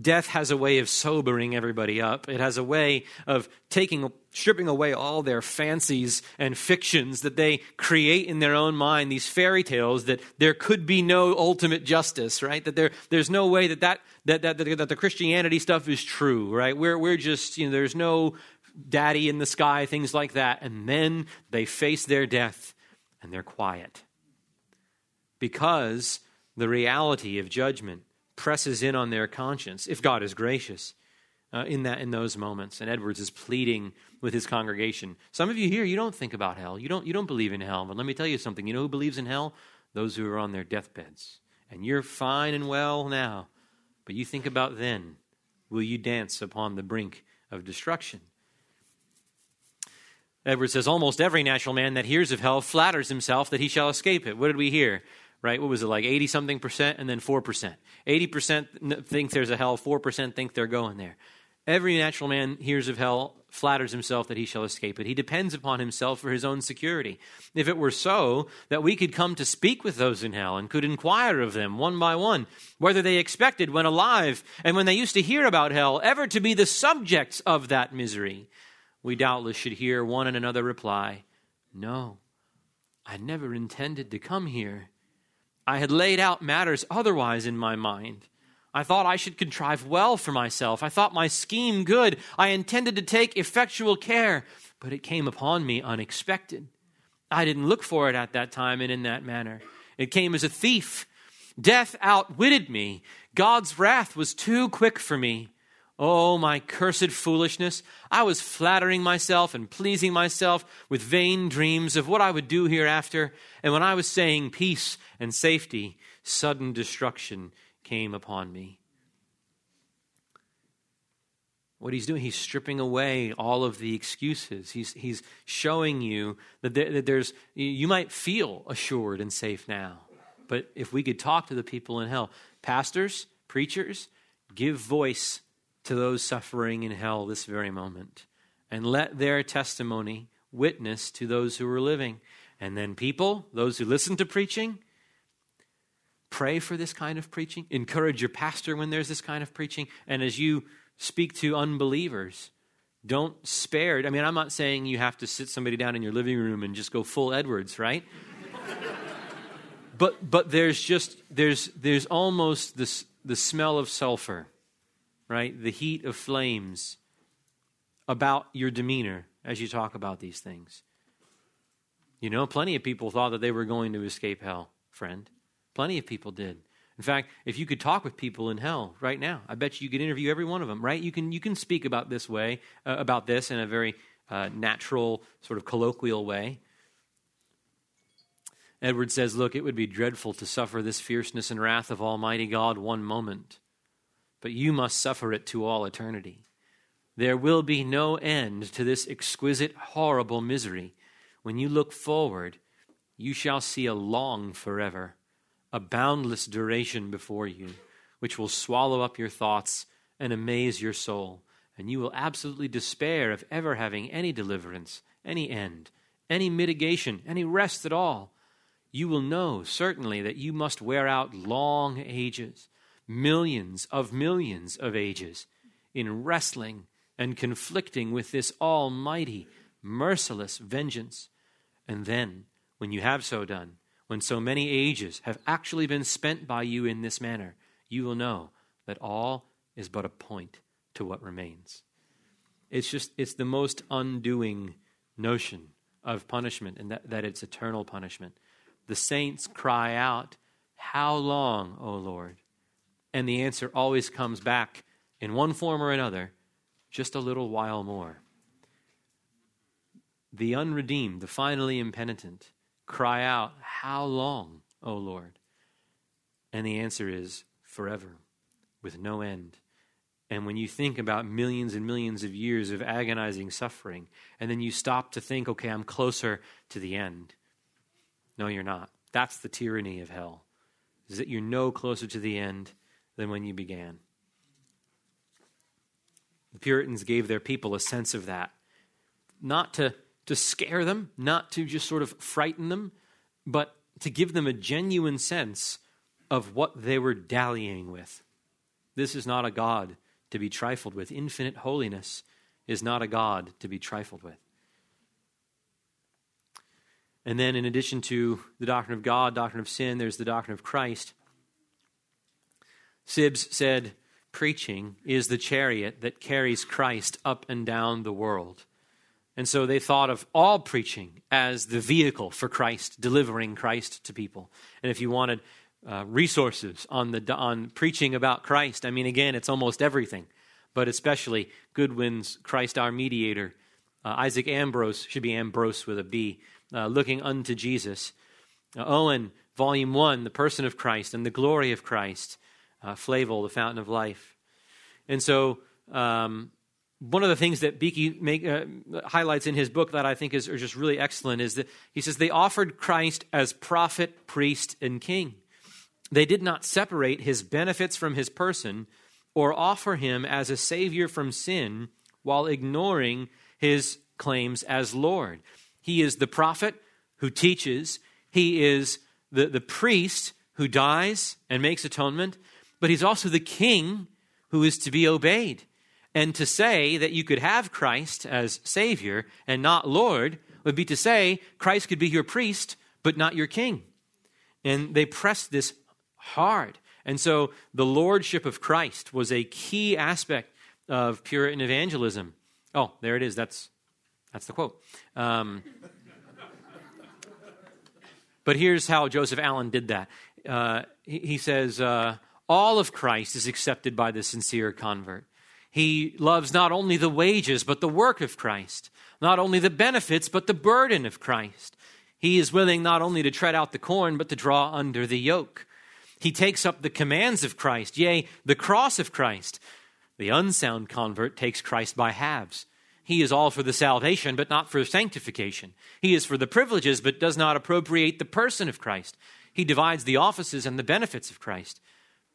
death has a way of sobering everybody up. It has a way of taking, stripping away all their fancies and fictions that they create in their own mind. These fairy tales that there could be no ultimate justice, right? That there, there's no way that that, that, that, that, that the Christianity stuff is true, right? We're, we're just, you know, there's no daddy in the sky, things like that. And then they face their death and they're quiet because the reality of judgment presses in on their conscience, if God is gracious, uh, in, that, in those moments. And Edwards is pleading with his congregation. Some of you here, you don't think about hell. You don't, you don't believe in hell. But let me tell you something. You know who believes in hell? Those who are on their deathbeds. And you're fine and well now. But you think about then. Will you dance upon the brink of destruction? Edwards says almost every natural man that hears of hell flatters himself that he shall escape it. What did we hear? Right? What was it, like 80 something percent and then 4%? 80% think there's a hell, 4% think they're going there. Every natural man hears of hell, flatters himself that he shall escape it. He depends upon himself for his own security. If it were so that we could come to speak with those in hell and could inquire of them one by one whether they expected when alive and when they used to hear about hell ever to be the subjects of that misery, we doubtless should hear one and another reply, No, I never intended to come here. I had laid out matters otherwise in my mind. I thought I should contrive well for myself. I thought my scheme good. I intended to take effectual care, but it came upon me unexpected. I didn't look for it at that time and in that manner. It came as a thief. Death outwitted me. God's wrath was too quick for me. Oh, my cursed foolishness. I was flattering myself and pleasing myself with vain dreams of what I would do hereafter. And when I was saying peace and safety, sudden destruction came upon me. What he's doing, he's stripping away all of the excuses. He's, he's showing you that, there, that there's, you might feel assured and safe now. But if we could talk to the people in hell, pastors, preachers, give voice to those suffering in hell this very moment and let their testimony witness to those who are living. And then, people, those who listen to preaching, pray for this kind of preaching. Encourage your pastor when there's this kind of preaching. And as you speak to unbelievers, don't spare. I mean, I'm not saying you have to sit somebody down in your living room and just go full Edwards, right? but but there's just there's there's almost this the smell of sulfur right? The heat of flames about your demeanor as you talk about these things. You know, plenty of people thought that they were going to escape hell, friend. Plenty of people did. In fact, if you could talk with people in hell right now, I bet you could interview every one of them, right? You can you can speak about this way, uh, about this in a very uh, natural, sort of colloquial way. Edward says, "Look, it would be dreadful to suffer this fierceness and wrath of Almighty God one moment, but you must suffer it to all eternity. There will be no end to this exquisite, horrible misery. When you look forward, you shall see a long forever, a boundless duration before you, which will swallow up your thoughts and amaze your soul, and you will absolutely despair of ever having any deliverance, any end, any mitigation, any rest at all. You will know certainly that you must wear out long ages millions of millions of ages in wrestling and conflicting with this almighty, merciless vengeance. And then, when you have so done, when so many ages have actually been spent by you in this manner, you will know that all is but a point to what remains. It's just, it's the most undoing notion of punishment and that, that it's eternal punishment. The saints cry out, How long, O Lord? And the answer always comes back in one form or another just a little while more. The unredeemed, the finally impenitent, cry out, How long, O Lord? And the answer is forever, with no end. And when you think about millions and millions of years of agonizing suffering, and then you stop to think, okay, I'm closer to the end. No, you're not. That's the tyranny of hell, is that you're no closer to the end than when you began. The Puritans gave their people a sense of that. Not to, to scare them, not to just sort of frighten them, but to give them a genuine sense of what they were dallying with. This is not a God to be trifled with. Infinite holiness is not a God to be trifled with. And then, in addition to the doctrine of God, doctrine of sin, there's the doctrine of Christ. Sibbes said, Preaching is the chariot that carries Christ up and down the world. And so they thought of all preaching as the vehicle for Christ, delivering Christ to people. And if you wanted uh, resources on, the, on preaching about Christ, I mean, again, it's almost everything, but especially Goodwin's Christ Our Mediator. Uh, Isaac Ambrose, should be Ambrose with a B, uh, looking unto Jesus. Uh, Owen, Volume 1, The Person of Christ and the Glory of Christ uh, Flavel, the fountain of life. And so, um, one of the things that Beeke make, uh, highlights in his book that I think is just really excellent is that he says they offered Christ as prophet, priest, and king. They did not separate his benefits from his person or offer him as a savior from sin while ignoring his claims as Lord. He is the prophet who teaches, he is the, the priest who dies and makes atonement, but he's also the king who is to be obeyed. And to say that you could have Christ as Savior and not Lord would be to say Christ could be your priest, but not your king. And they pressed this hard. And so the lordship of Christ was a key aspect of Puritan evangelism. Oh, there it is. That's, that's the quote. Um, but here's how Joseph Alleine did that. Uh, he, he, says, uh, all of Christ is accepted by the sincere convert. He loves not only the wages, but the work of Christ, not only the benefits, but the burden of Christ. He is willing not only to tread out the corn, but to draw under the yoke. He takes up the commands of Christ, yea, the cross of Christ. The unsound convert takes Christ by halves. He is all for the salvation, but not for sanctification. He is for the privileges, but does not appropriate the person of Christ. He divides the offices and the benefits of Christ.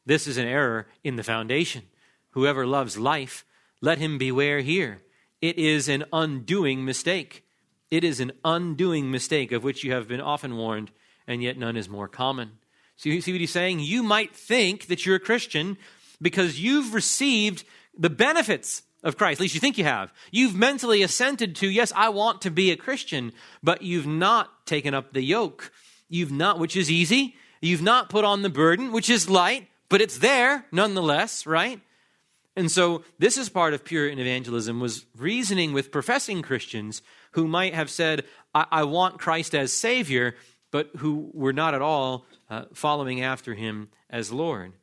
This is an error in the foundation. Whoever loves life, let him beware here. It is an undoing mistake. It is an undoing mistake of which you have been often warned, and yet none is more common. So you see what he's saying? You might think that you're a Christian because you've received the benefits of Christ. At least you think you have. You've mentally assented to, yes, I want to be a Christian, but you've not taken up the yoke. You've not, which is easy. You've not put on the burden, which is light but it's there nonetheless, right? And so this is part of Puritan evangelism was reasoning with professing Christians who might have said, I, I want Christ as Savior, but who were not at all uh, following after him as Lord.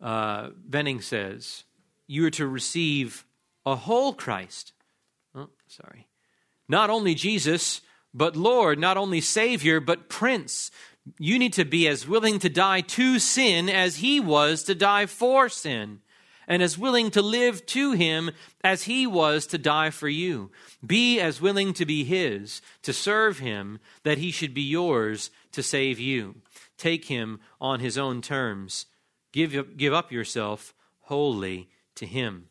Uh, Venning says, You are to receive a whole Christ. Oh, sorry. Not only Jesus, but Lord, not only Savior, but Prince, you need to be as willing to die to sin as he was to die for sin, and as willing to live to him as he was to die for you. Be as willing to be his, to serve him, that he should be yours to save you. Take him on his own terms. Give, give up yourself wholly to him.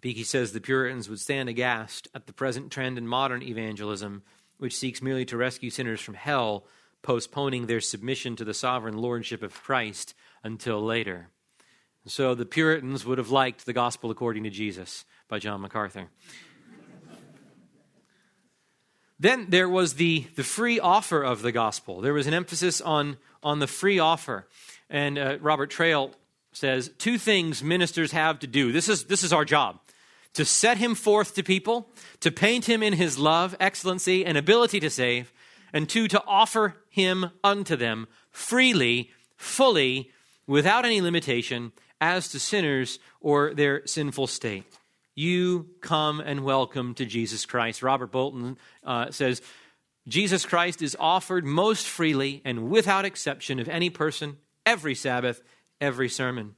Beeke says the Puritans would stand aghast at the present trend in modern evangelism which seeks merely to rescue sinners from hell, postponing their submission to the sovereign lordship of Christ until later. So the Puritans would have liked The Gospel According to Jesus by John MacArthur. then there was the, the free offer of the gospel. There was an emphasis on, on the free offer. And uh, Robert Traill says two things ministers have to do. This is, this is our job to set him forth to people, to paint him in his love, excellency, and ability to save, and two, to offer him unto them freely, fully, without any limitation, as to sinners or their sinful state. You come and welcome to Jesus Christ. Robert Bolton uh, says, Jesus Christ is offered most freely and without exception of any person every Sabbath, every sermon.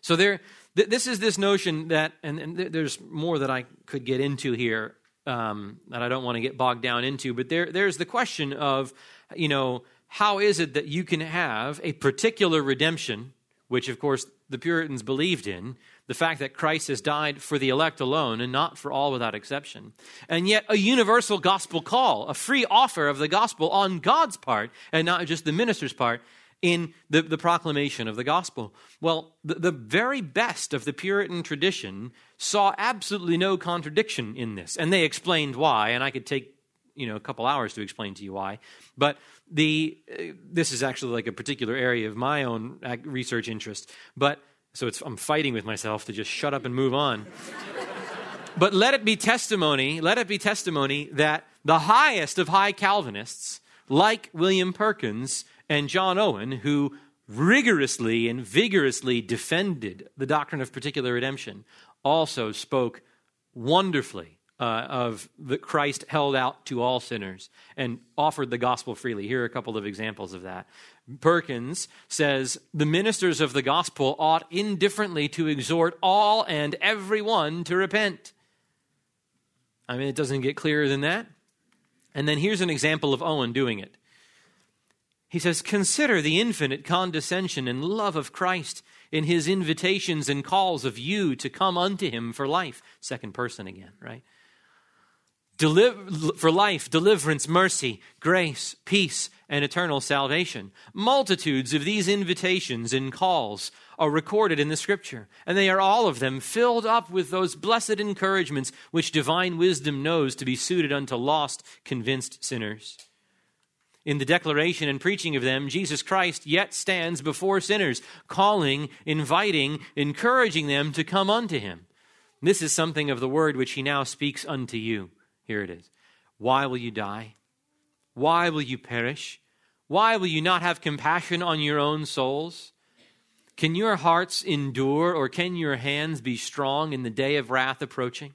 So there, th- this is this notion that, and, and th- there's more that I could get into here um, that I don't want to get bogged down into, but there, there's the question of, you know, how is it that you can have a particular redemption, which of course the Puritans believed in, the fact that Christ has died for the elect alone and not for all without exception, and yet a universal gospel call, a free offer of the gospel on God's part and not just the minister's part in the, the proclamation of the gospel. Well, the, the very best of the Puritan tradition saw absolutely no contradiction in this, and they explained why, and I could take you know a couple hours to explain to you why but the uh, this is actually like a particular area of my own research interest but so it's, I'm fighting with myself to just shut up and move on. but let it be testimony, let it be testimony that the highest of high Calvinists, like William Perkins and John Owen, who rigorously and vigorously defended the doctrine of particular redemption, also spoke wonderfully uh, of that Christ held out to all sinners and offered the gospel freely. Here are a couple of examples of that. Perkins says the ministers of the gospel ought indifferently to exhort all and everyone to repent. I mean, it doesn't get clearer than that. And then here's an example of Owen doing it. He says, Consider the infinite condescension and love of Christ in his invitations and calls of you to come unto him for life. Second person again, right? Deliver, for life, deliverance, mercy, grace, peace, and eternal salvation. Multitudes of these invitations and calls are recorded in the scripture, and they are all of them filled up with those blessed encouragements which divine wisdom knows to be suited unto lost, convinced sinners. In the declaration and preaching of them, Jesus Christ yet stands before sinners, calling, inviting, encouraging them to come unto him. This is something of the word which he now speaks unto you. Here it is. Why will you die? Why will you perish? Why will you not have compassion on your own souls? Can your hearts endure, or can your hands be strong in the day of wrath approaching?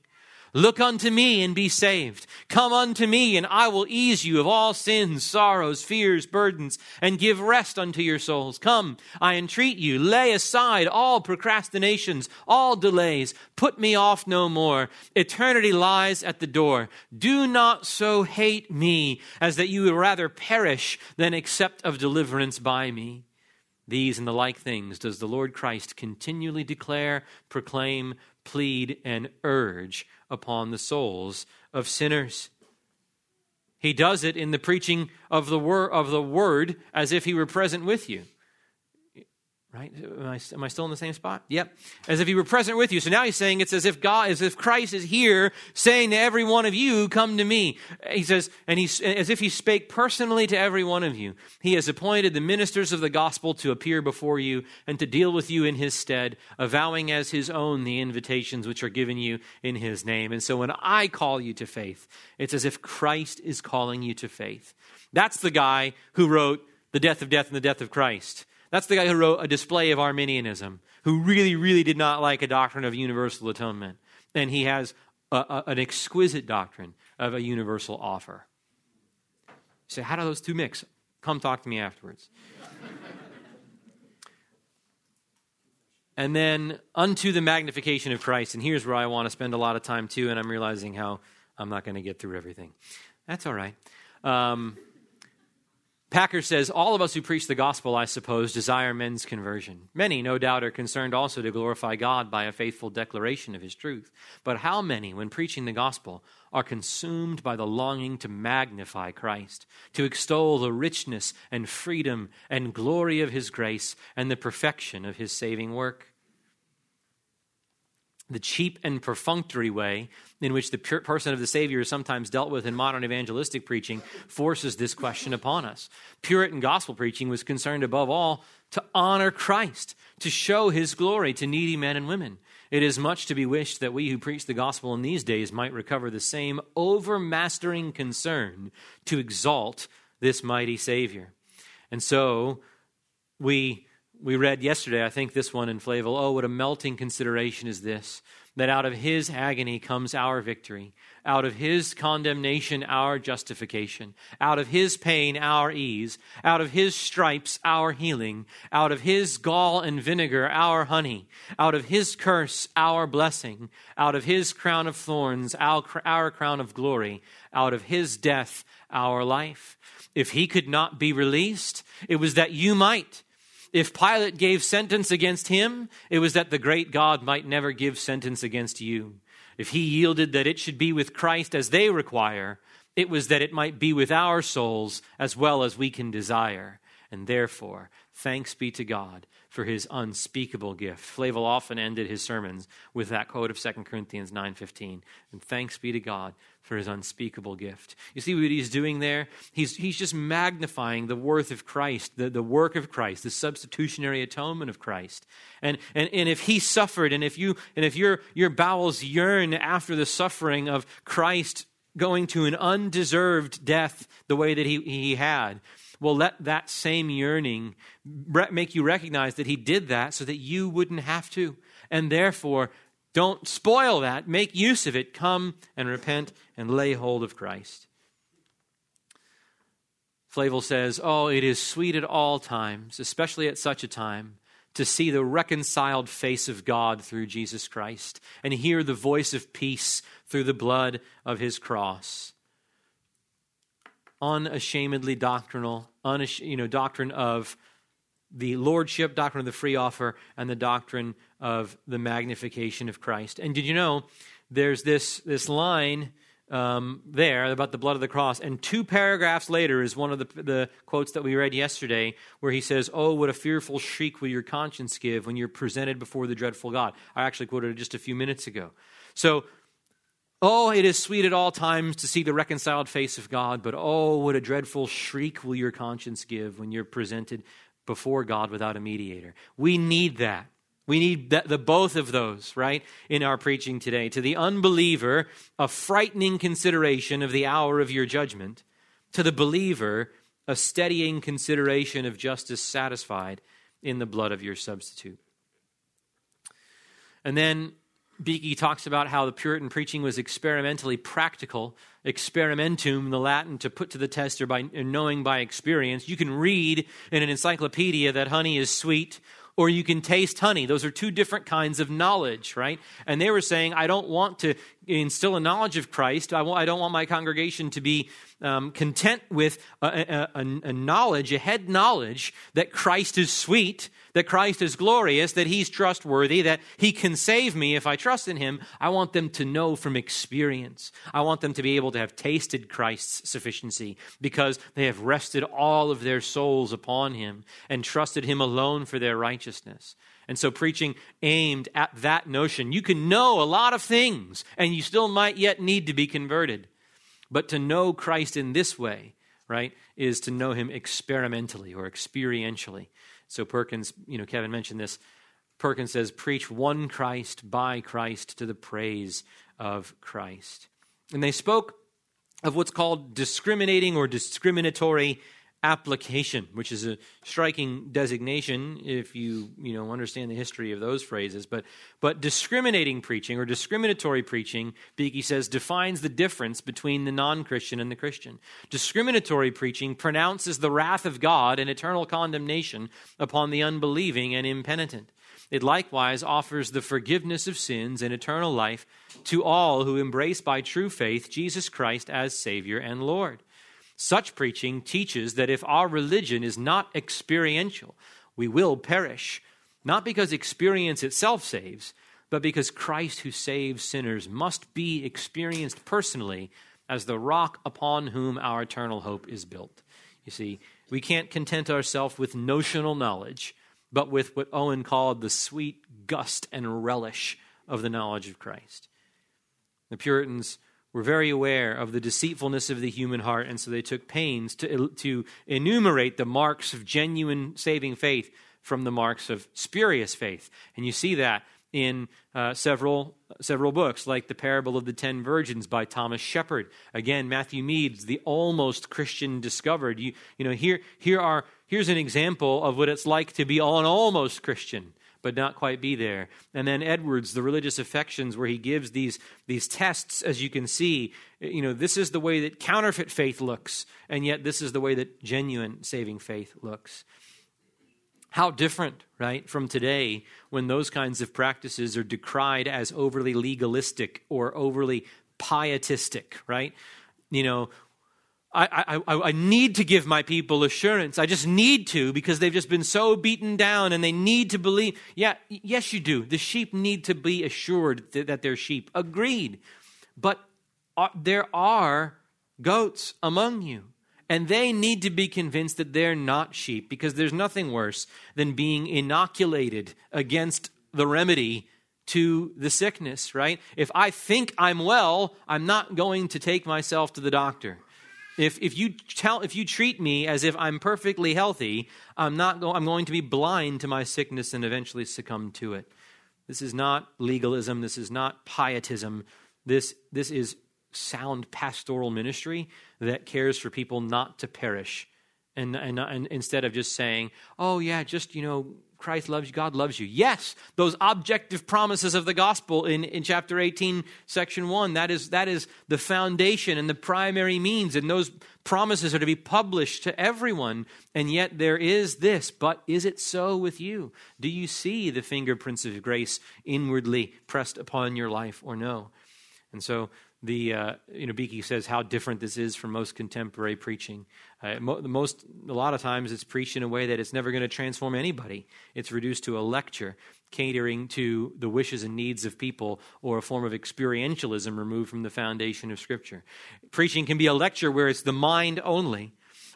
Look unto me and be saved. Come unto me, and I will ease you of all sins, sorrows, fears, burdens, and give rest unto your souls. Come, I entreat you, lay aside all procrastinations, all delays. Put me off no more. Eternity lies at the door. Do not so hate me as that you would rather perish than accept of deliverance by me. These and the like things does the Lord Christ continually declare, proclaim, plead, and urge upon the souls of sinners. He does it in the preaching of the, wor- of the word as if he were present with you. Right? Am I, am I, still in the same spot? Yep. As if he were present with you. So now he's saying it's as if God, as if Christ is here saying to every one of you, come to me. He says, and he's as if he spake personally to every one of you. He has appointed the ministers of the gospel to appear before you and to deal with you in his stead, avowing as his own the invitations which are given you in his name. And so when I call you to faith, it's as if Christ is calling you to faith. That's the guy who wrote The Death of Death and the Death of Christ. That's the guy who wrote A Display of Arminianism, who really, really did not like a doctrine of universal atonement. And he has a, a, an exquisite doctrine of a universal offer. You say, how do those two mix? Come talk to me afterwards. and then unto the magnification of Christ. And here's where I want to spend a lot of time too, and I'm realizing how I'm not going to get through everything. That's all right. Um, Packer says, All of us who preach the gospel, I suppose, desire men's conversion. Many, no doubt, are concerned also to glorify God by a faithful declaration of his truth. But how many, when preaching the gospel, are consumed by the longing to magnify Christ, to extol the richness and freedom and glory of his grace and the perfection of his saving work? The cheap and perfunctory way in which the person of the Savior is sometimes dealt with in modern evangelistic preaching forces this question upon us. Puritan gospel preaching was concerned above all to honor Christ, to show his glory to needy men and women. It is much to be wished that we who preach the gospel in these days might recover the same overmastering concern to exalt this mighty Savior. And so we we read yesterday, I think this one in Flavel, oh, what a melting consideration is this, that out of his agony comes our victory, out of his condemnation, our justification, out of his pain, our ease, out of his stripes, our healing, out of his gall and vinegar, our honey, out of his curse, our blessing, out of his crown of thorns, our, our crown of glory, out of his death, our life. If he could not be released, it was that you might. If Pilate gave sentence against him, it was that the great God might never give sentence against you. If he yielded that it should be with Christ as they require, it was that it might be with our souls as well as we can desire. And therefore, thanks be to God for his unspeakable gift. Flavel often ended his sermons with that quote of 2 Corinthians 9:15. And thanks be to God for his unspeakable gift. You see what he's doing there? He's, he's just magnifying the worth of Christ, the, the work of Christ, the substitutionary atonement of Christ. And, and, and if he suffered, and if, you, and if your, your bowels yearn after the suffering of Christ going to an undeserved death the way that he, he had, well, let that same yearning make you recognize that he did that so that you wouldn't have to. And therefore, don't spoil that. Make use of it. Come and repent and lay hold of Christ. Flavel says, Oh, it is sweet at all times, especially at such a time, to see the reconciled face of God through Jesus Christ and hear the voice of peace through the blood of his cross. Unashamedly doctrinal, unash- you know, doctrine of the lordship, doctrine of the free offer, and the doctrine of the magnification of Christ. And did you know there's this, this line um, there about the blood of the cross, and two paragraphs later is one of the, the quotes that we read yesterday where he says, Oh, what a fearful shriek will your conscience give when you're presented before the dreadful God. I actually quoted it just a few minutes ago. So, Oh, it is sweet at all times to see the reconciled face of God, but oh, what a dreadful shriek will your conscience give when you're presented before God without a mediator. We need that. We need the, the, both of those, right, in our preaching today. To the unbeliever, a frightening consideration of the hour of your judgment. To the believer, a steadying consideration of justice satisfied in the blood of your substitute. And then Beeke talks about how the Puritan preaching was experimentally practical. Experimentum, the Latin to put to the test or by knowing by experience. You can read in an encyclopedia that honey is sweet or you can taste honey. Those are two different kinds of knowledge, right? And they were saying, I don't want to instill a knowledge of Christ. I, I don't want my congregation to be um, content with a, a, a knowledge, a head knowledge that Christ is sweet, that Christ is glorious, that he's trustworthy, that he can save me if I trust in him. I want them to know from experience. I want them to be able to have tasted Christ's sufficiency because they have rested all of their souls upon him and trusted him alone for their righteousness. And so, preaching aimed at that notion. You can know a lot of things, and you still might yet need to be converted. But to know Christ in this way, right, is to know him experimentally or experientially. So, Perkins, you know, Kevin mentioned this. Perkins says, Preach one Christ by Christ to the praise of Christ. And they spoke of what's called discriminating or discriminatory application, which is a striking designation if you you know understand the history of those phrases. But but discriminating preaching or discriminatory preaching, Beeke says, defines the difference between the non-Christian and the Christian. Discriminatory preaching pronounces the wrath of God and eternal condemnation upon the unbelieving and impenitent. It likewise offers the forgiveness of sins and eternal life to all who embrace by true faith Jesus Christ as Savior and Lord. Such preaching teaches that if our religion is not experiential, we will perish, not because experience itself saves, but because Christ who saves sinners must be experienced personally as the rock upon whom our eternal hope is built. You see, we can't content ourselves with notional knowledge, but with what Owen called the sweet gust and relish of the knowledge of Christ. The Puritans were very aware of the deceitfulness of the human heart, and so they took pains to, to enumerate the marks of genuine saving faith from the marks of spurious faith. And you see that in uh, several several books, like the Parable of the Ten Virgins by Thomas Shepard. Again, Matthew Mead's, the almost Christian discovered. You, you know, here, here are here's an example of what it's like to be an almost Christian but not quite be there. And then Edwards, the religious affections, where he gives these, these tests, as you can see, you know, this is the way that counterfeit faith looks, and yet this is the way that genuine saving faith looks. How different, right, from today when those kinds of practices are decried as overly legalistic or overly pietistic, right? You know, I, I, I need to give my people assurance. I just need to because they've just been so beaten down and they need to believe. Yeah, yes, you do. The sheep need to be assured that they're sheep. Agreed. But there are goats among you. And they need to be convinced that they're not sheep because there's nothing worse than being inoculated against the remedy to the sickness, right? If I think I'm well, I'm not going to take myself to the doctor. If, if, you tell, if you treat me as if I'm perfectly healthy, I'm, not go, I'm going to be blind to my sickness and eventually succumb to it. This is not legalism. This is not pietism. This, this is sound pastoral ministry that cares for people not to perish. And, and, and instead of just saying, oh, yeah, just, you know, Christ loves you, God loves you. Yes, those objective promises of the gospel in, in chapter 18, section 1, that is, that is the foundation and the primary means, and those promises are to be published to everyone. And yet there is this, but is it so with you? Do you see the fingerprints of grace inwardly pressed upon your life or no? And so the uh, you know Beeke says how different this is from most contemporary preaching. Uh, most a lot of times it's preached in a way that it's never going to transform anybody. It's reduced to a lecture catering to the wishes and needs of people or a form of experientialism removed from the foundation of Scripture. Preaching can be a lecture where it's the mind only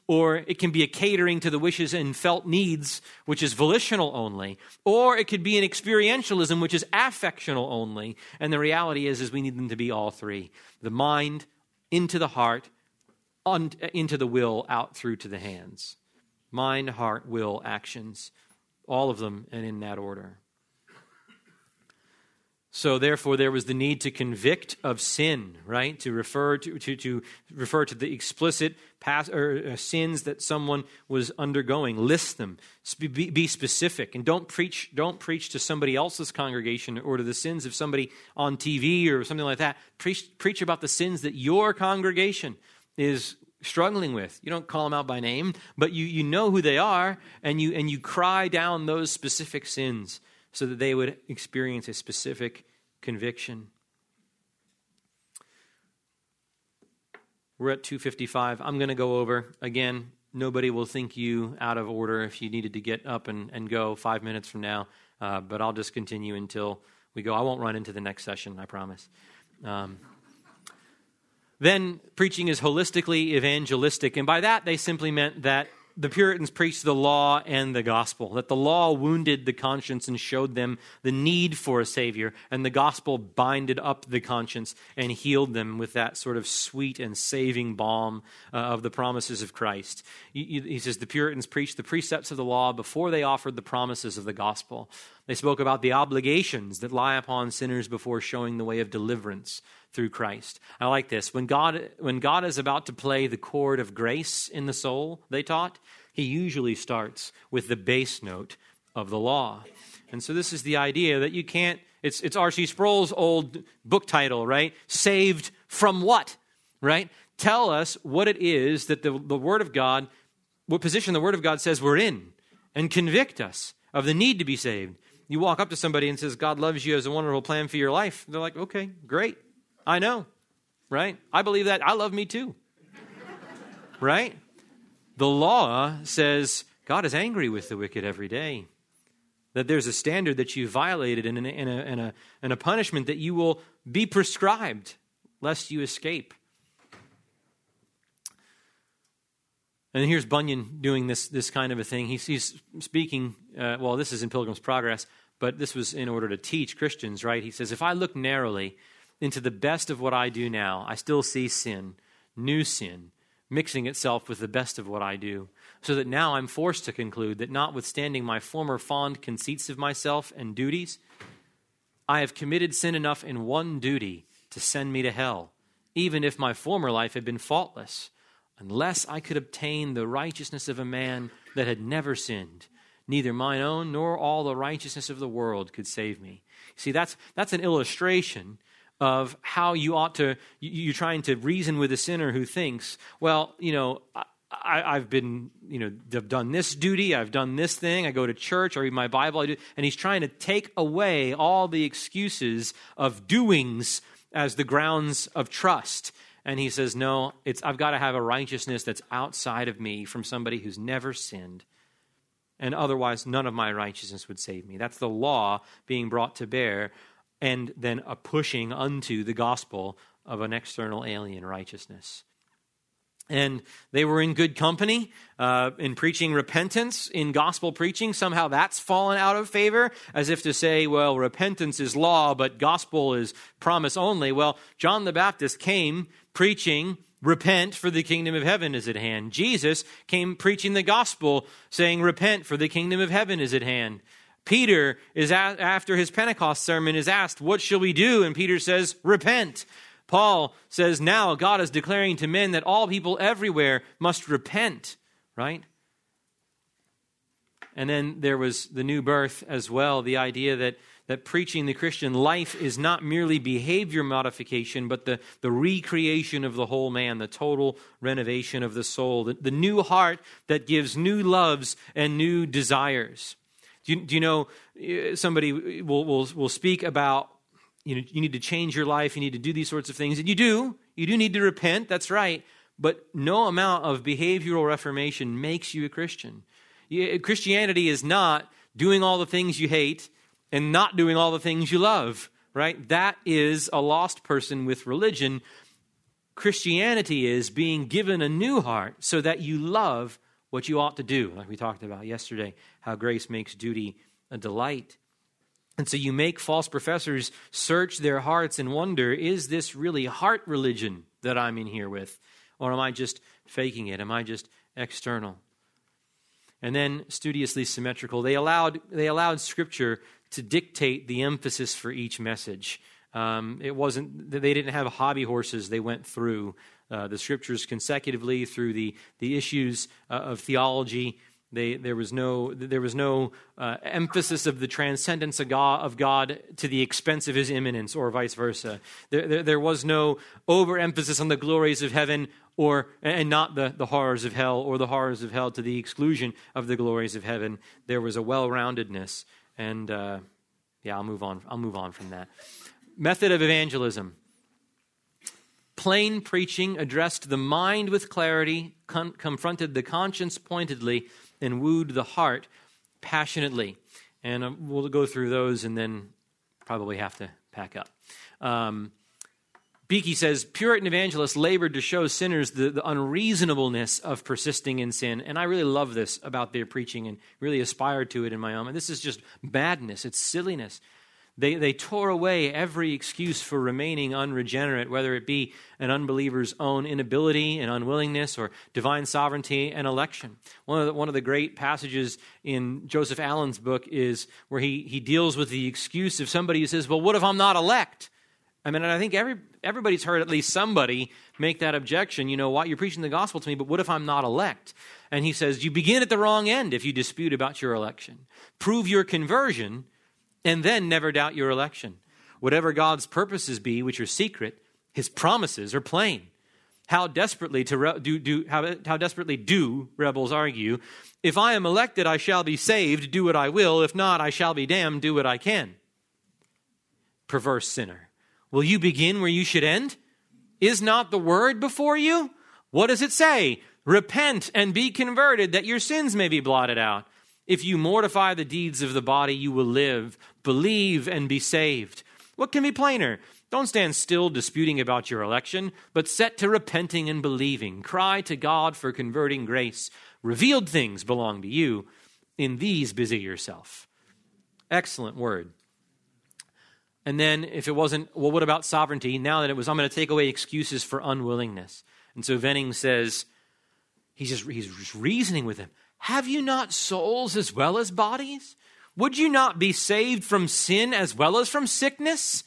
or it can be a catering to the wishes and felt needs, which is volitional only, or it could be an experientialism, which is affectional only. And the reality is, is we need them to be all three: the mind into the heart, on, into the will, out through to the hands. Mind, heart, will, actions, all of them, and in that order. So therefore, there was the need to convict of sin, right? To refer to, to, to refer to the explicit past, or, uh, sins that someone was undergoing. List them. Be, be specific, and don't preach. Don't preach to somebody else's congregation or to the sins of somebody on TV or something like that. Preach, preach about the sins that your congregation is struggling with. You don't call them out by name, but you, you know who they are, and you and you cry down those specific sins so that they would experience a specific conviction. We're at 255. I'm going to go over. Again, nobody will think you out of order if you needed to get up and, and go five minutes from now, uh, but I'll just continue until we go. I won't run into the next session, I promise. Um, then preaching is holistically evangelistic, and by that they simply meant that the Puritans preached the law and the gospel, that the law wounded the conscience and showed them the need for a Savior, and the gospel binded up the conscience and healed them with that sort of sweet and saving balm uh, of the promises of Christ. He, he says the Puritans preached the precepts of the law before they offered the promises of the gospel. They spoke about the obligations that lie upon sinners before showing the way of deliverance through Christ. I like this. When God, when God is about to play the chord of grace in the soul, they taught, he usually starts with the bass note of the law. And so this is the idea that you can't, it's, it's R.C. Sproul's old book title, right? Saved from what? Right? Tell us what it is that the, the Word of God, what position the Word of God says we're in, and convict us of the need to be saved. You walk up to somebody and says, God loves you as a wonderful plan for your life. They're like, okay, great. I know, right? I believe that. I love me too, right? The law says God is angry with the wicked every day. That there's a standard that you violated and, a, and, a, and, a, and a punishment that you will be prescribed lest you escape. And here's Bunyan doing this, this kind of a thing. He's, he's speaking, uh, well, this is in Pilgrim's Progress, but this was in order to teach Christians, right? He says, If I look narrowly into the best of what I do now, I still see sin, new sin, mixing itself with the best of what I do, so that now I'm forced to conclude that notwithstanding my former fond conceits of myself and duties, I have committed sin enough in one duty to send me to hell, even if my former life had been faultless, unless I could obtain the righteousness of a man that had never sinned neither mine own nor all the righteousness of the world could save me. See, that's, that's an illustration of how you ought to, you're trying to reason with a sinner who thinks, well, you know, I, have been, you know, I've done this duty, I've done this thing, I go to church, I read my Bible, I do, and he's trying to take away all the excuses of doings as the grounds of trust. And he says, No, it's, I've got to have a righteousness that's outside of me from somebody who's never sinned. And otherwise, none of my righteousness would save me. That's the law being brought to bear, and then a pushing unto the gospel of an external alien righteousness. And they were in good company uh, in preaching repentance in gospel preaching. Somehow that's fallen out of favor as if to say well repentance is law but gospel is promise only. Well john the baptist came preaching repent for the kingdom of heaven is at hand. Jesus came preaching the gospel saying repent for the kingdom of heaven is at hand peter is after his pentecost sermon is asked what shall we do and peter says repent Paul says now God is declaring to men that all people everywhere must repent, right? And then there was the new birth as well, the idea that, that preaching the Christian life is not merely behavior modification, but the, the recreation of the whole man, the total renovation of the soul, the, the new heart that gives new loves and new desires. Do you, do you know uh, somebody will, will, will speak about you, know, you need to change your life, you need to do these sorts of things. And you do. You do need to repent, that's right. But no amount of behavioral reformation makes you a Christian. Christianity is not doing all the things you hate and not doing all the things you love, right? That is a lost person with religion. Christianity is being given a new heart so that you love what you ought to do, like we talked about yesterday, how grace makes duty a delight. And so you make false professors search their hearts and wonder is this really heart religion that I'm in here with? Or am I just faking it? Am I just external? And then studiously symmetrical. They allowed, they allowed Scripture to dictate the emphasis for each message. Um, it wasn't, they didn't have hobby horses they went through. Uh, the scriptures consecutively through the, the issues uh, of theology they, there was no, there was no uh, emphasis of the transcendence of God, of God, to the expense of his immanence, or vice versa. There, there, there, was no overemphasis on the glories of heaven or, and not the, the horrors of hell, or the horrors of hell to the exclusion of the glories of heaven. There was a well roundedness. And uh, yeah, I'll move on. I'll move on from that. Method of evangelism. Plain preaching addressed the mind with clarity, con- confronted the conscience pointedly, and wooed the heart passionately. And uh, we'll go through those and then probably have to pack up. Um, Beeke says Puritan evangelists labored to show sinners the, the, unreasonableness of persisting in sin. And I really love this about their preaching and really aspired to it in my own. And this is just madness, it's silliness. They, they tore away every excuse for remaining unregenerate, whether it be an unbeliever's own inability and unwillingness or divine sovereignty and election. One of the, one of the great passages in Joseph Alleine's book is where he, he deals with the excuse of somebody who says, Well, what if I'm not elect? I mean, I think every, everybody's heard at least somebody make that objection. You know, what you're preaching the gospel to me, but what if I'm not elect? And he says, You begin at the wrong end if you dispute about your election. Prove your conversion and then never doubt your election. Whatever God's purposes be, which are secret, his promises are plain. How desperately to re- do, do how, how desperately do rebels argue? If I am elected, I shall be saved. Do what I will. If not, I shall be damned. Do what I can. Perverse sinner, will you begin where you should end? Is not the word before you? What does it say? Repent and be converted, that your sins may be blotted out. If you mortify the deeds of the body, you will live. Believe and be saved. What can be plainer? Don't stand still disputing about your election, but set to repenting and believing. Cry to God for converting grace. Revealed things belong to you. In these, busy yourself. Excellent word. And then, if it wasn't, well, what about sovereignty? Now that it was, I'm going to take away excuses for unwillingness. And so Venning says, he's just, he's reasoning with him. Have you not souls as well as bodies? Would you not be saved from sin as well as from sickness?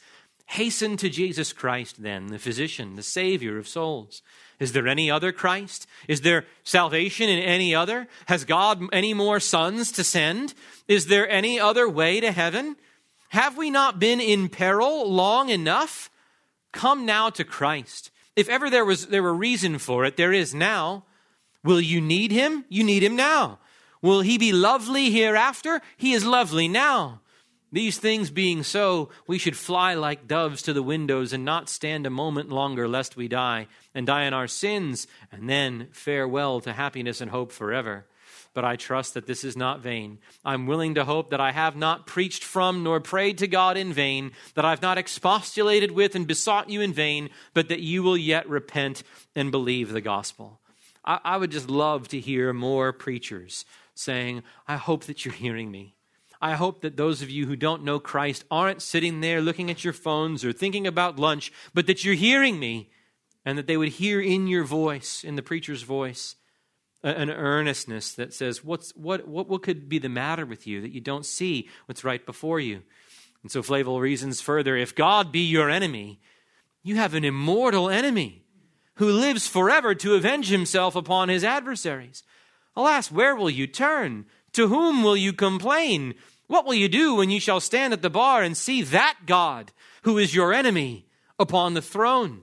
Hasten to Jesus Christ, then, the physician, the Savior of souls. Is there any other Christ? Is there salvation in any other? Has God any more sons to send? Is there any other way to heaven? Have we not been in peril long enough? Come now to Christ. If ever there was there were reason for it, there is now. Will you need him? You need him now. Will he be lovely hereafter? He is lovely now. These things being so, we should fly like doves to the windows and not stand a moment longer lest we die, and die in our sins, and then farewell to happiness and hope forever. But I trust that this is not vain. I'm willing to hope that I have not preached from nor prayed to God in vain, that I've not expostulated with and besought you in vain, but that you will yet repent and believe the gospel. I, I would just love to hear more preachers saying, I hope that you're hearing me. I hope that those of you who don't know Christ aren't sitting there looking at your phones or thinking about lunch, but that you're hearing me and that they would hear in your voice, in the preacher's voice, an earnestness that says, What's, what, what, what could be the matter with you that you don't see what's right before you? And so Flavel reasons further if God be your enemy, you have an immortal enemy who lives forever to avenge himself upon his adversaries. Alas, where will you turn? To whom will you complain? What will you do when you shall stand at the bar and see that God who is your enemy upon the throne?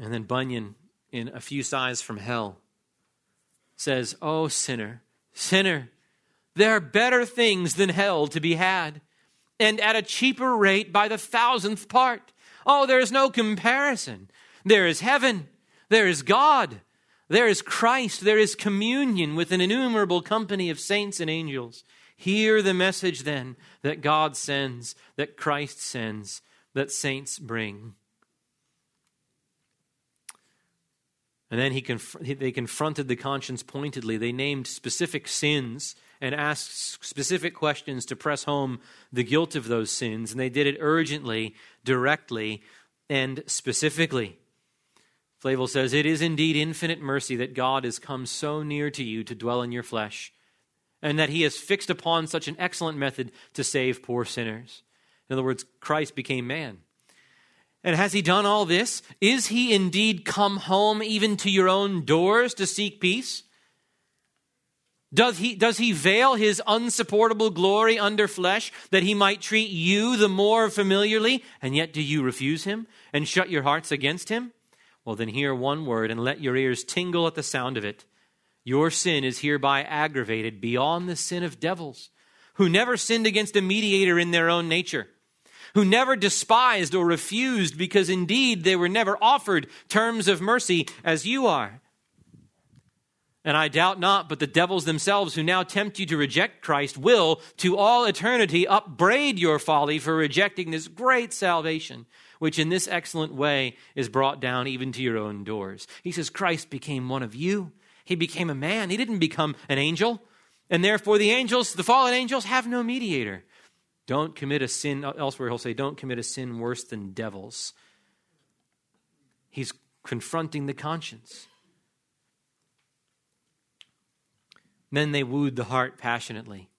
And then Bunyan, in A Few Sighs from Hell, says, Oh, sinner, sinner, there are better things than hell to be had, and at a cheaper rate by the thousandth part. Oh, there is no comparison. There is heaven, there is God, there is Christ, there is communion with an innumerable company of saints and angels. Hear the message then that God sends, that Christ sends, that saints bring. And then he conf- they confronted the conscience pointedly. They named specific sins and asked specific questions to press home the guilt of those sins. And they did it urgently, directly, and specifically. Flavel says, It is indeed infinite mercy that God has come so near to you to dwell in your flesh, and that he has fixed upon such an excellent method to save poor sinners. In other words, Christ became man. And has he done all this? Is he indeed come home even to your own doors to seek peace? Does he, does he veil his unsupportable glory under flesh that he might treat you the more familiarly? And yet do you refuse him and shut your hearts against him? Well, then hear one word and let your ears tingle at the sound of it. Your sin is hereby aggravated beyond the sin of devils, who never sinned against a mediator in their own nature, who never despised or refused, because indeed they were never offered terms of mercy as you are. And I doubt not, but the devils themselves who now tempt you to reject Christ will, to all eternity, upbraid your folly for rejecting this great salvation which in this excellent way is brought down even to your own doors. He says, Christ became one of you. He became a man. He didn't become an angel. And therefore, the angels, the fallen angels, have no mediator. Don't commit a sin. Elsewhere, he'll say, don't commit a sin worse than devils. He's confronting the conscience. Then they wooed the heart passionately.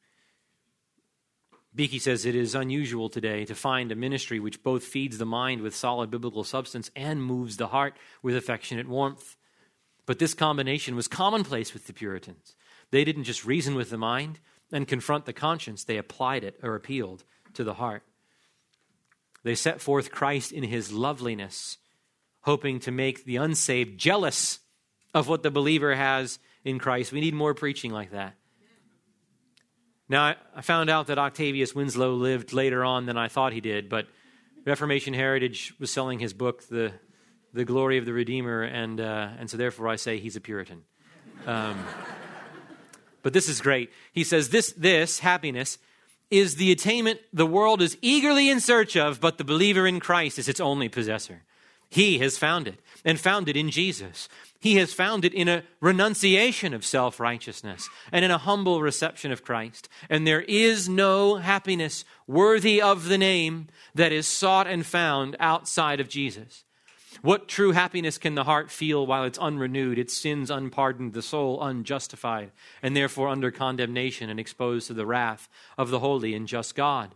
Beeke says it is unusual today to find a ministry which both feeds the mind with solid biblical substance and moves the heart with affectionate warmth. But this combination was commonplace with the Puritans. They didn't just reason with the mind and confront the conscience, they applied it or appealed to the heart. They set forth Christ in his loveliness, hoping to make the unsaved jealous of what the believer has in Christ. We need more preaching like that. Now, I found out that Octavius Winslow lived later on than I thought he did, but Reformation Heritage was selling his book, The, the Glory of the Redeemer, and, uh, and so therefore I say he's a Puritan. Um, but this is great. He says, This, this, happiness, is the attainment the world is eagerly in search of, but the believer in Christ is its only possessor. He has found it, and found it in Jesus. He has found it in a renunciation of self righteousness and in a humble reception of Christ. And there is no happiness worthy of the name that is sought and found outside of Jesus. What true happiness can the heart feel while it's unrenewed, its sins unpardoned, the soul unjustified, and therefore under condemnation and exposed to the wrath of the holy and just God?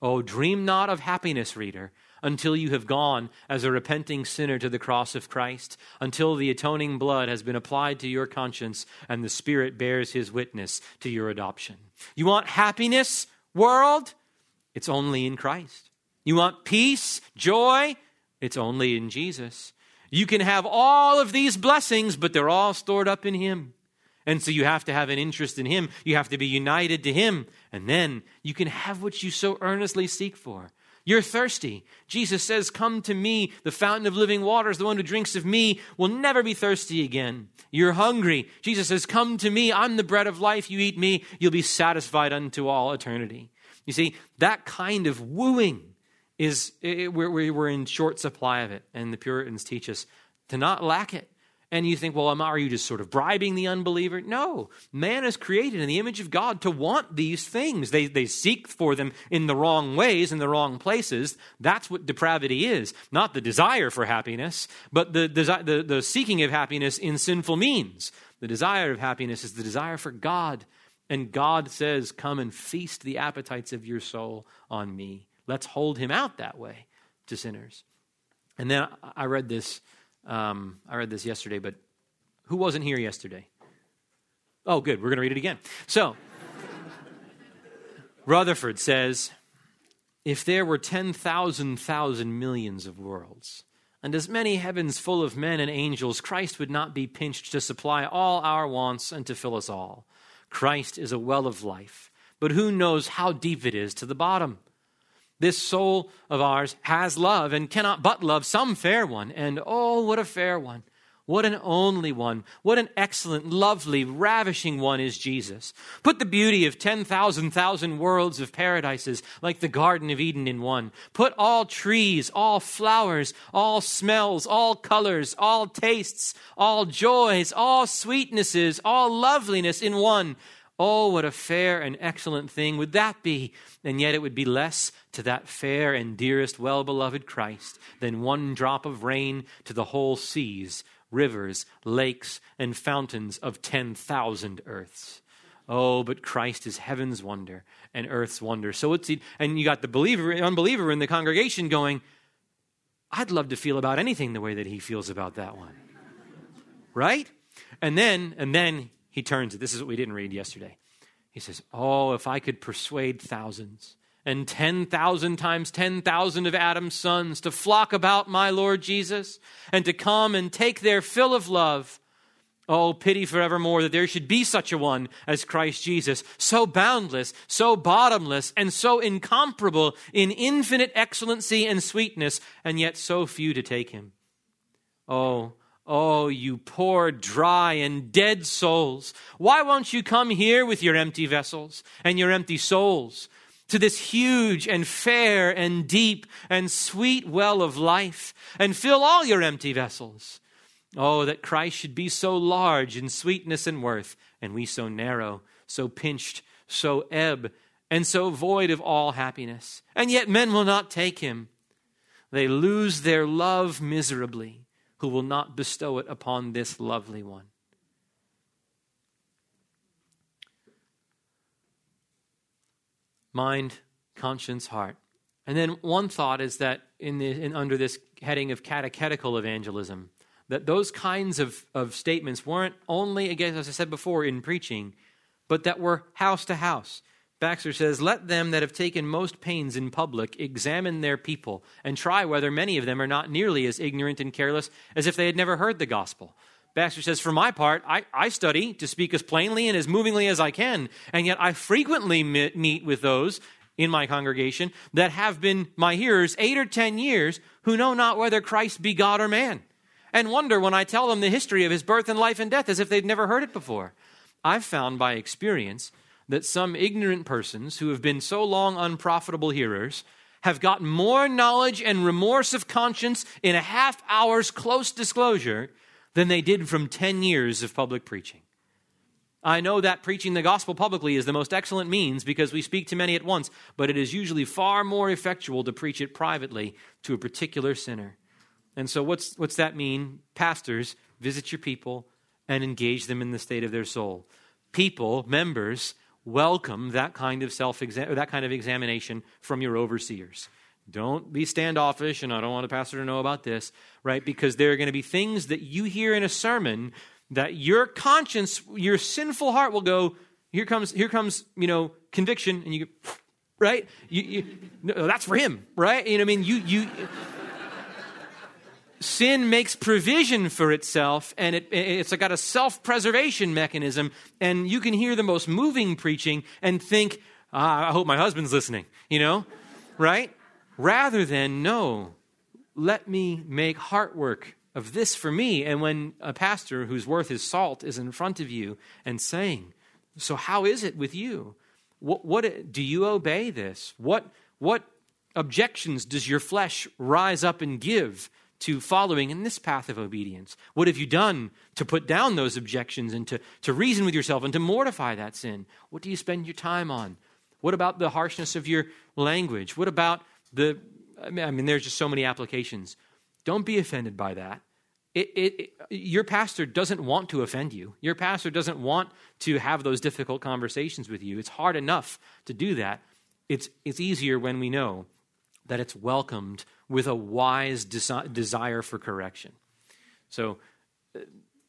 Oh, dream not of happiness, reader, until you have gone as a repenting sinner to the cross of Christ, until the atoning blood has been applied to your conscience and the Spirit bears his witness to your adoption. You want happiness, world? It's only in Christ. You want peace, joy? It's only in Jesus. You can have all of these blessings, but they're all stored up in Him. And so you have to have an interest in Him. You have to be united to Him. And then you can have what you so earnestly seek for. You're thirsty. Jesus says, Come to me, the fountain of living waters. The one who drinks of me will never be thirsty again. You're hungry. Jesus says, Come to me. I'm the bread of life. You eat me, you'll be satisfied unto all eternity. You see, that kind of wooing is, it, we're, we're in short supply of it. And the Puritans teach us to not lack it. And you think, well, are you just sort of bribing the unbeliever? No. Man is created in the image of God to want these things. They, they seek for them in the wrong ways, in the wrong places. That's what depravity is. Not the desire for happiness, but the, the, the seeking of happiness in sinful means. The desire of happiness is the desire for God. And God says, Come and feast the appetites of your soul on me. Let's hold him out that way to sinners. And then I read this um, I read this yesterday, but who wasn't here yesterday? Oh, good. We're going to read it again. So, Rutherford says if there were 10,000 thousand millions of worlds, and as many heavens full of men and angels, Christ would not be pinched to supply all our wants and to fill us all. Christ is a well of life, but who knows how deep it is to the bottom? This soul of ours has love and cannot but love some fair one. And oh, what a fair one! What an only one. What an excellent, lovely, ravishing one is Jesus. Put the beauty of 10,000 thousand worlds of paradises like the Garden of Eden in one. Put all trees, all flowers, all smells, all colors, all tastes, all joys, all sweetnesses, all loveliness in one. Oh, what a fair and excellent thing would that be! And yet it would be less to that fair and dearest, well beloved Christ than one drop of rain to the whole seas, rivers, lakes, and fountains of 10,000 earths. Oh, but Christ is heaven's wonder and earth's wonder. So it's, and you got the believer, unbeliever in the congregation going, I'd love to feel about anything the way that he feels about that one. right? And then, and then he turns it. This is what we didn't read yesterday. He says, Oh, if I could persuade thousands and 10,000 times 10,000 of Adam's sons to flock about my Lord Jesus and to come and take their fill of love. Oh, pity forevermore that there should be such a one as Christ Jesus, so boundless, so bottomless, and so incomparable in infinite excellency and sweetness, and yet so few to take him. Oh, Oh, you poor, dry, and dead souls, why won't you come here with your empty vessels and your empty souls to this huge and fair and deep and sweet well of life and fill all your empty vessels? Oh, that Christ should be so large in sweetness and worth, and we so narrow, so pinched, so ebb, and so void of all happiness. And yet men will not take him. They lose their love miserably who will not bestow it upon this lovely one. Mind, conscience, heart. And then one thought is that in, the, in under this heading of catechetical evangelism, that those kinds of, of statements weren't only, again, as I said before, in preaching, but that were house to house. Baxter says, Let them that have taken most pains in public examine their people and try whether many of them are not nearly as ignorant and careless as if they had never heard the gospel. Baxter says, For my part, I, I study to speak as plainly and as movingly as I can, and yet I frequently meet with those in my congregation that have been my hearers eight or ten years who know not whether Christ be God or man, and wonder when I tell them the history of his birth and life and death as if they'd never heard it before. I've found by experience that some ignorant persons who have been so long unprofitable hearers have got more knowledge and remorse of conscience in a half hour's close disclosure than they did from 10 years of public preaching. I know that preaching the gospel publicly is the most excellent means because we speak to many at once, but it is usually far more effectual to preach it privately to a particular sinner. And so, what's, what's that mean? Pastors, visit your people and engage them in the state of their soul. People, members, welcome that kind of self that kind of examination from your overseers. Don't be standoffish, and I don't want a pastor to know about this, right? Because there are going to be things that you hear in a sermon that your conscience, your sinful heart will go, here comes, here comes, you know, conviction, and you go, right? You, you, no, that's for him, right? You know, I mean, you, you, sin makes provision for itself, and it, it's got a self-preservation mechanism, and you can hear the most moving preaching and think, ah, I hope my husband's listening, you know, right? Rather than, no, let me make heart work of this for me. And when a pastor who's worth his salt is in front of you and saying, so, how is it with you? What, what do you obey this? What, what objections does your flesh rise up and give to following in this path of obedience? What have you done to put down those objections and to, to reason with yourself and to mortify that sin? What do you spend your time on? What about the harshness of your language? What about the, I mean, there's just so many applications. Don't be offended by that. It, it, it, your pastor doesn't want to offend you. Your pastor doesn't want to have those difficult conversations with you. It's hard enough to do that. It's, it's easier when we know that it's welcomed with a wise desi- desire for correction. So, uh,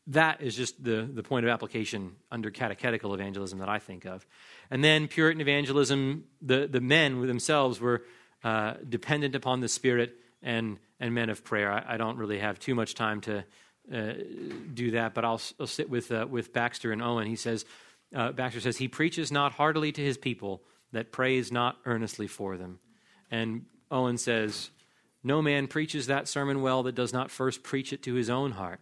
that is just the, the point of application under catechetical evangelism that I think of. And then Puritan evangelism, the, the men themselves were uh, dependent upon the Spirit and and men of prayer. I, I don't really have too much time to uh, do that, but I'll, I'll sit with, uh, with Baxter and Owen. He says, uh, Baxter says, He preaches not heartily to his people that prays not earnestly for them. And Owen says, No man preaches that sermon well that does not first preach it to his own heart.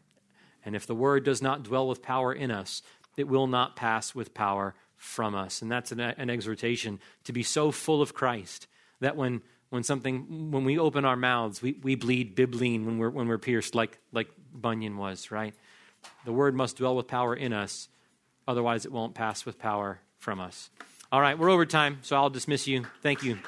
And if the word does not dwell with power in us, it will not pass with power from us. And that's an, an exhortation to be so full of Christ that when when something when we open our mouths we, we bleed bibline when we're when we're pierced like like bunyan was right the word must dwell with power in us otherwise it won't pass with power from us all right we're over time so i'll dismiss you thank you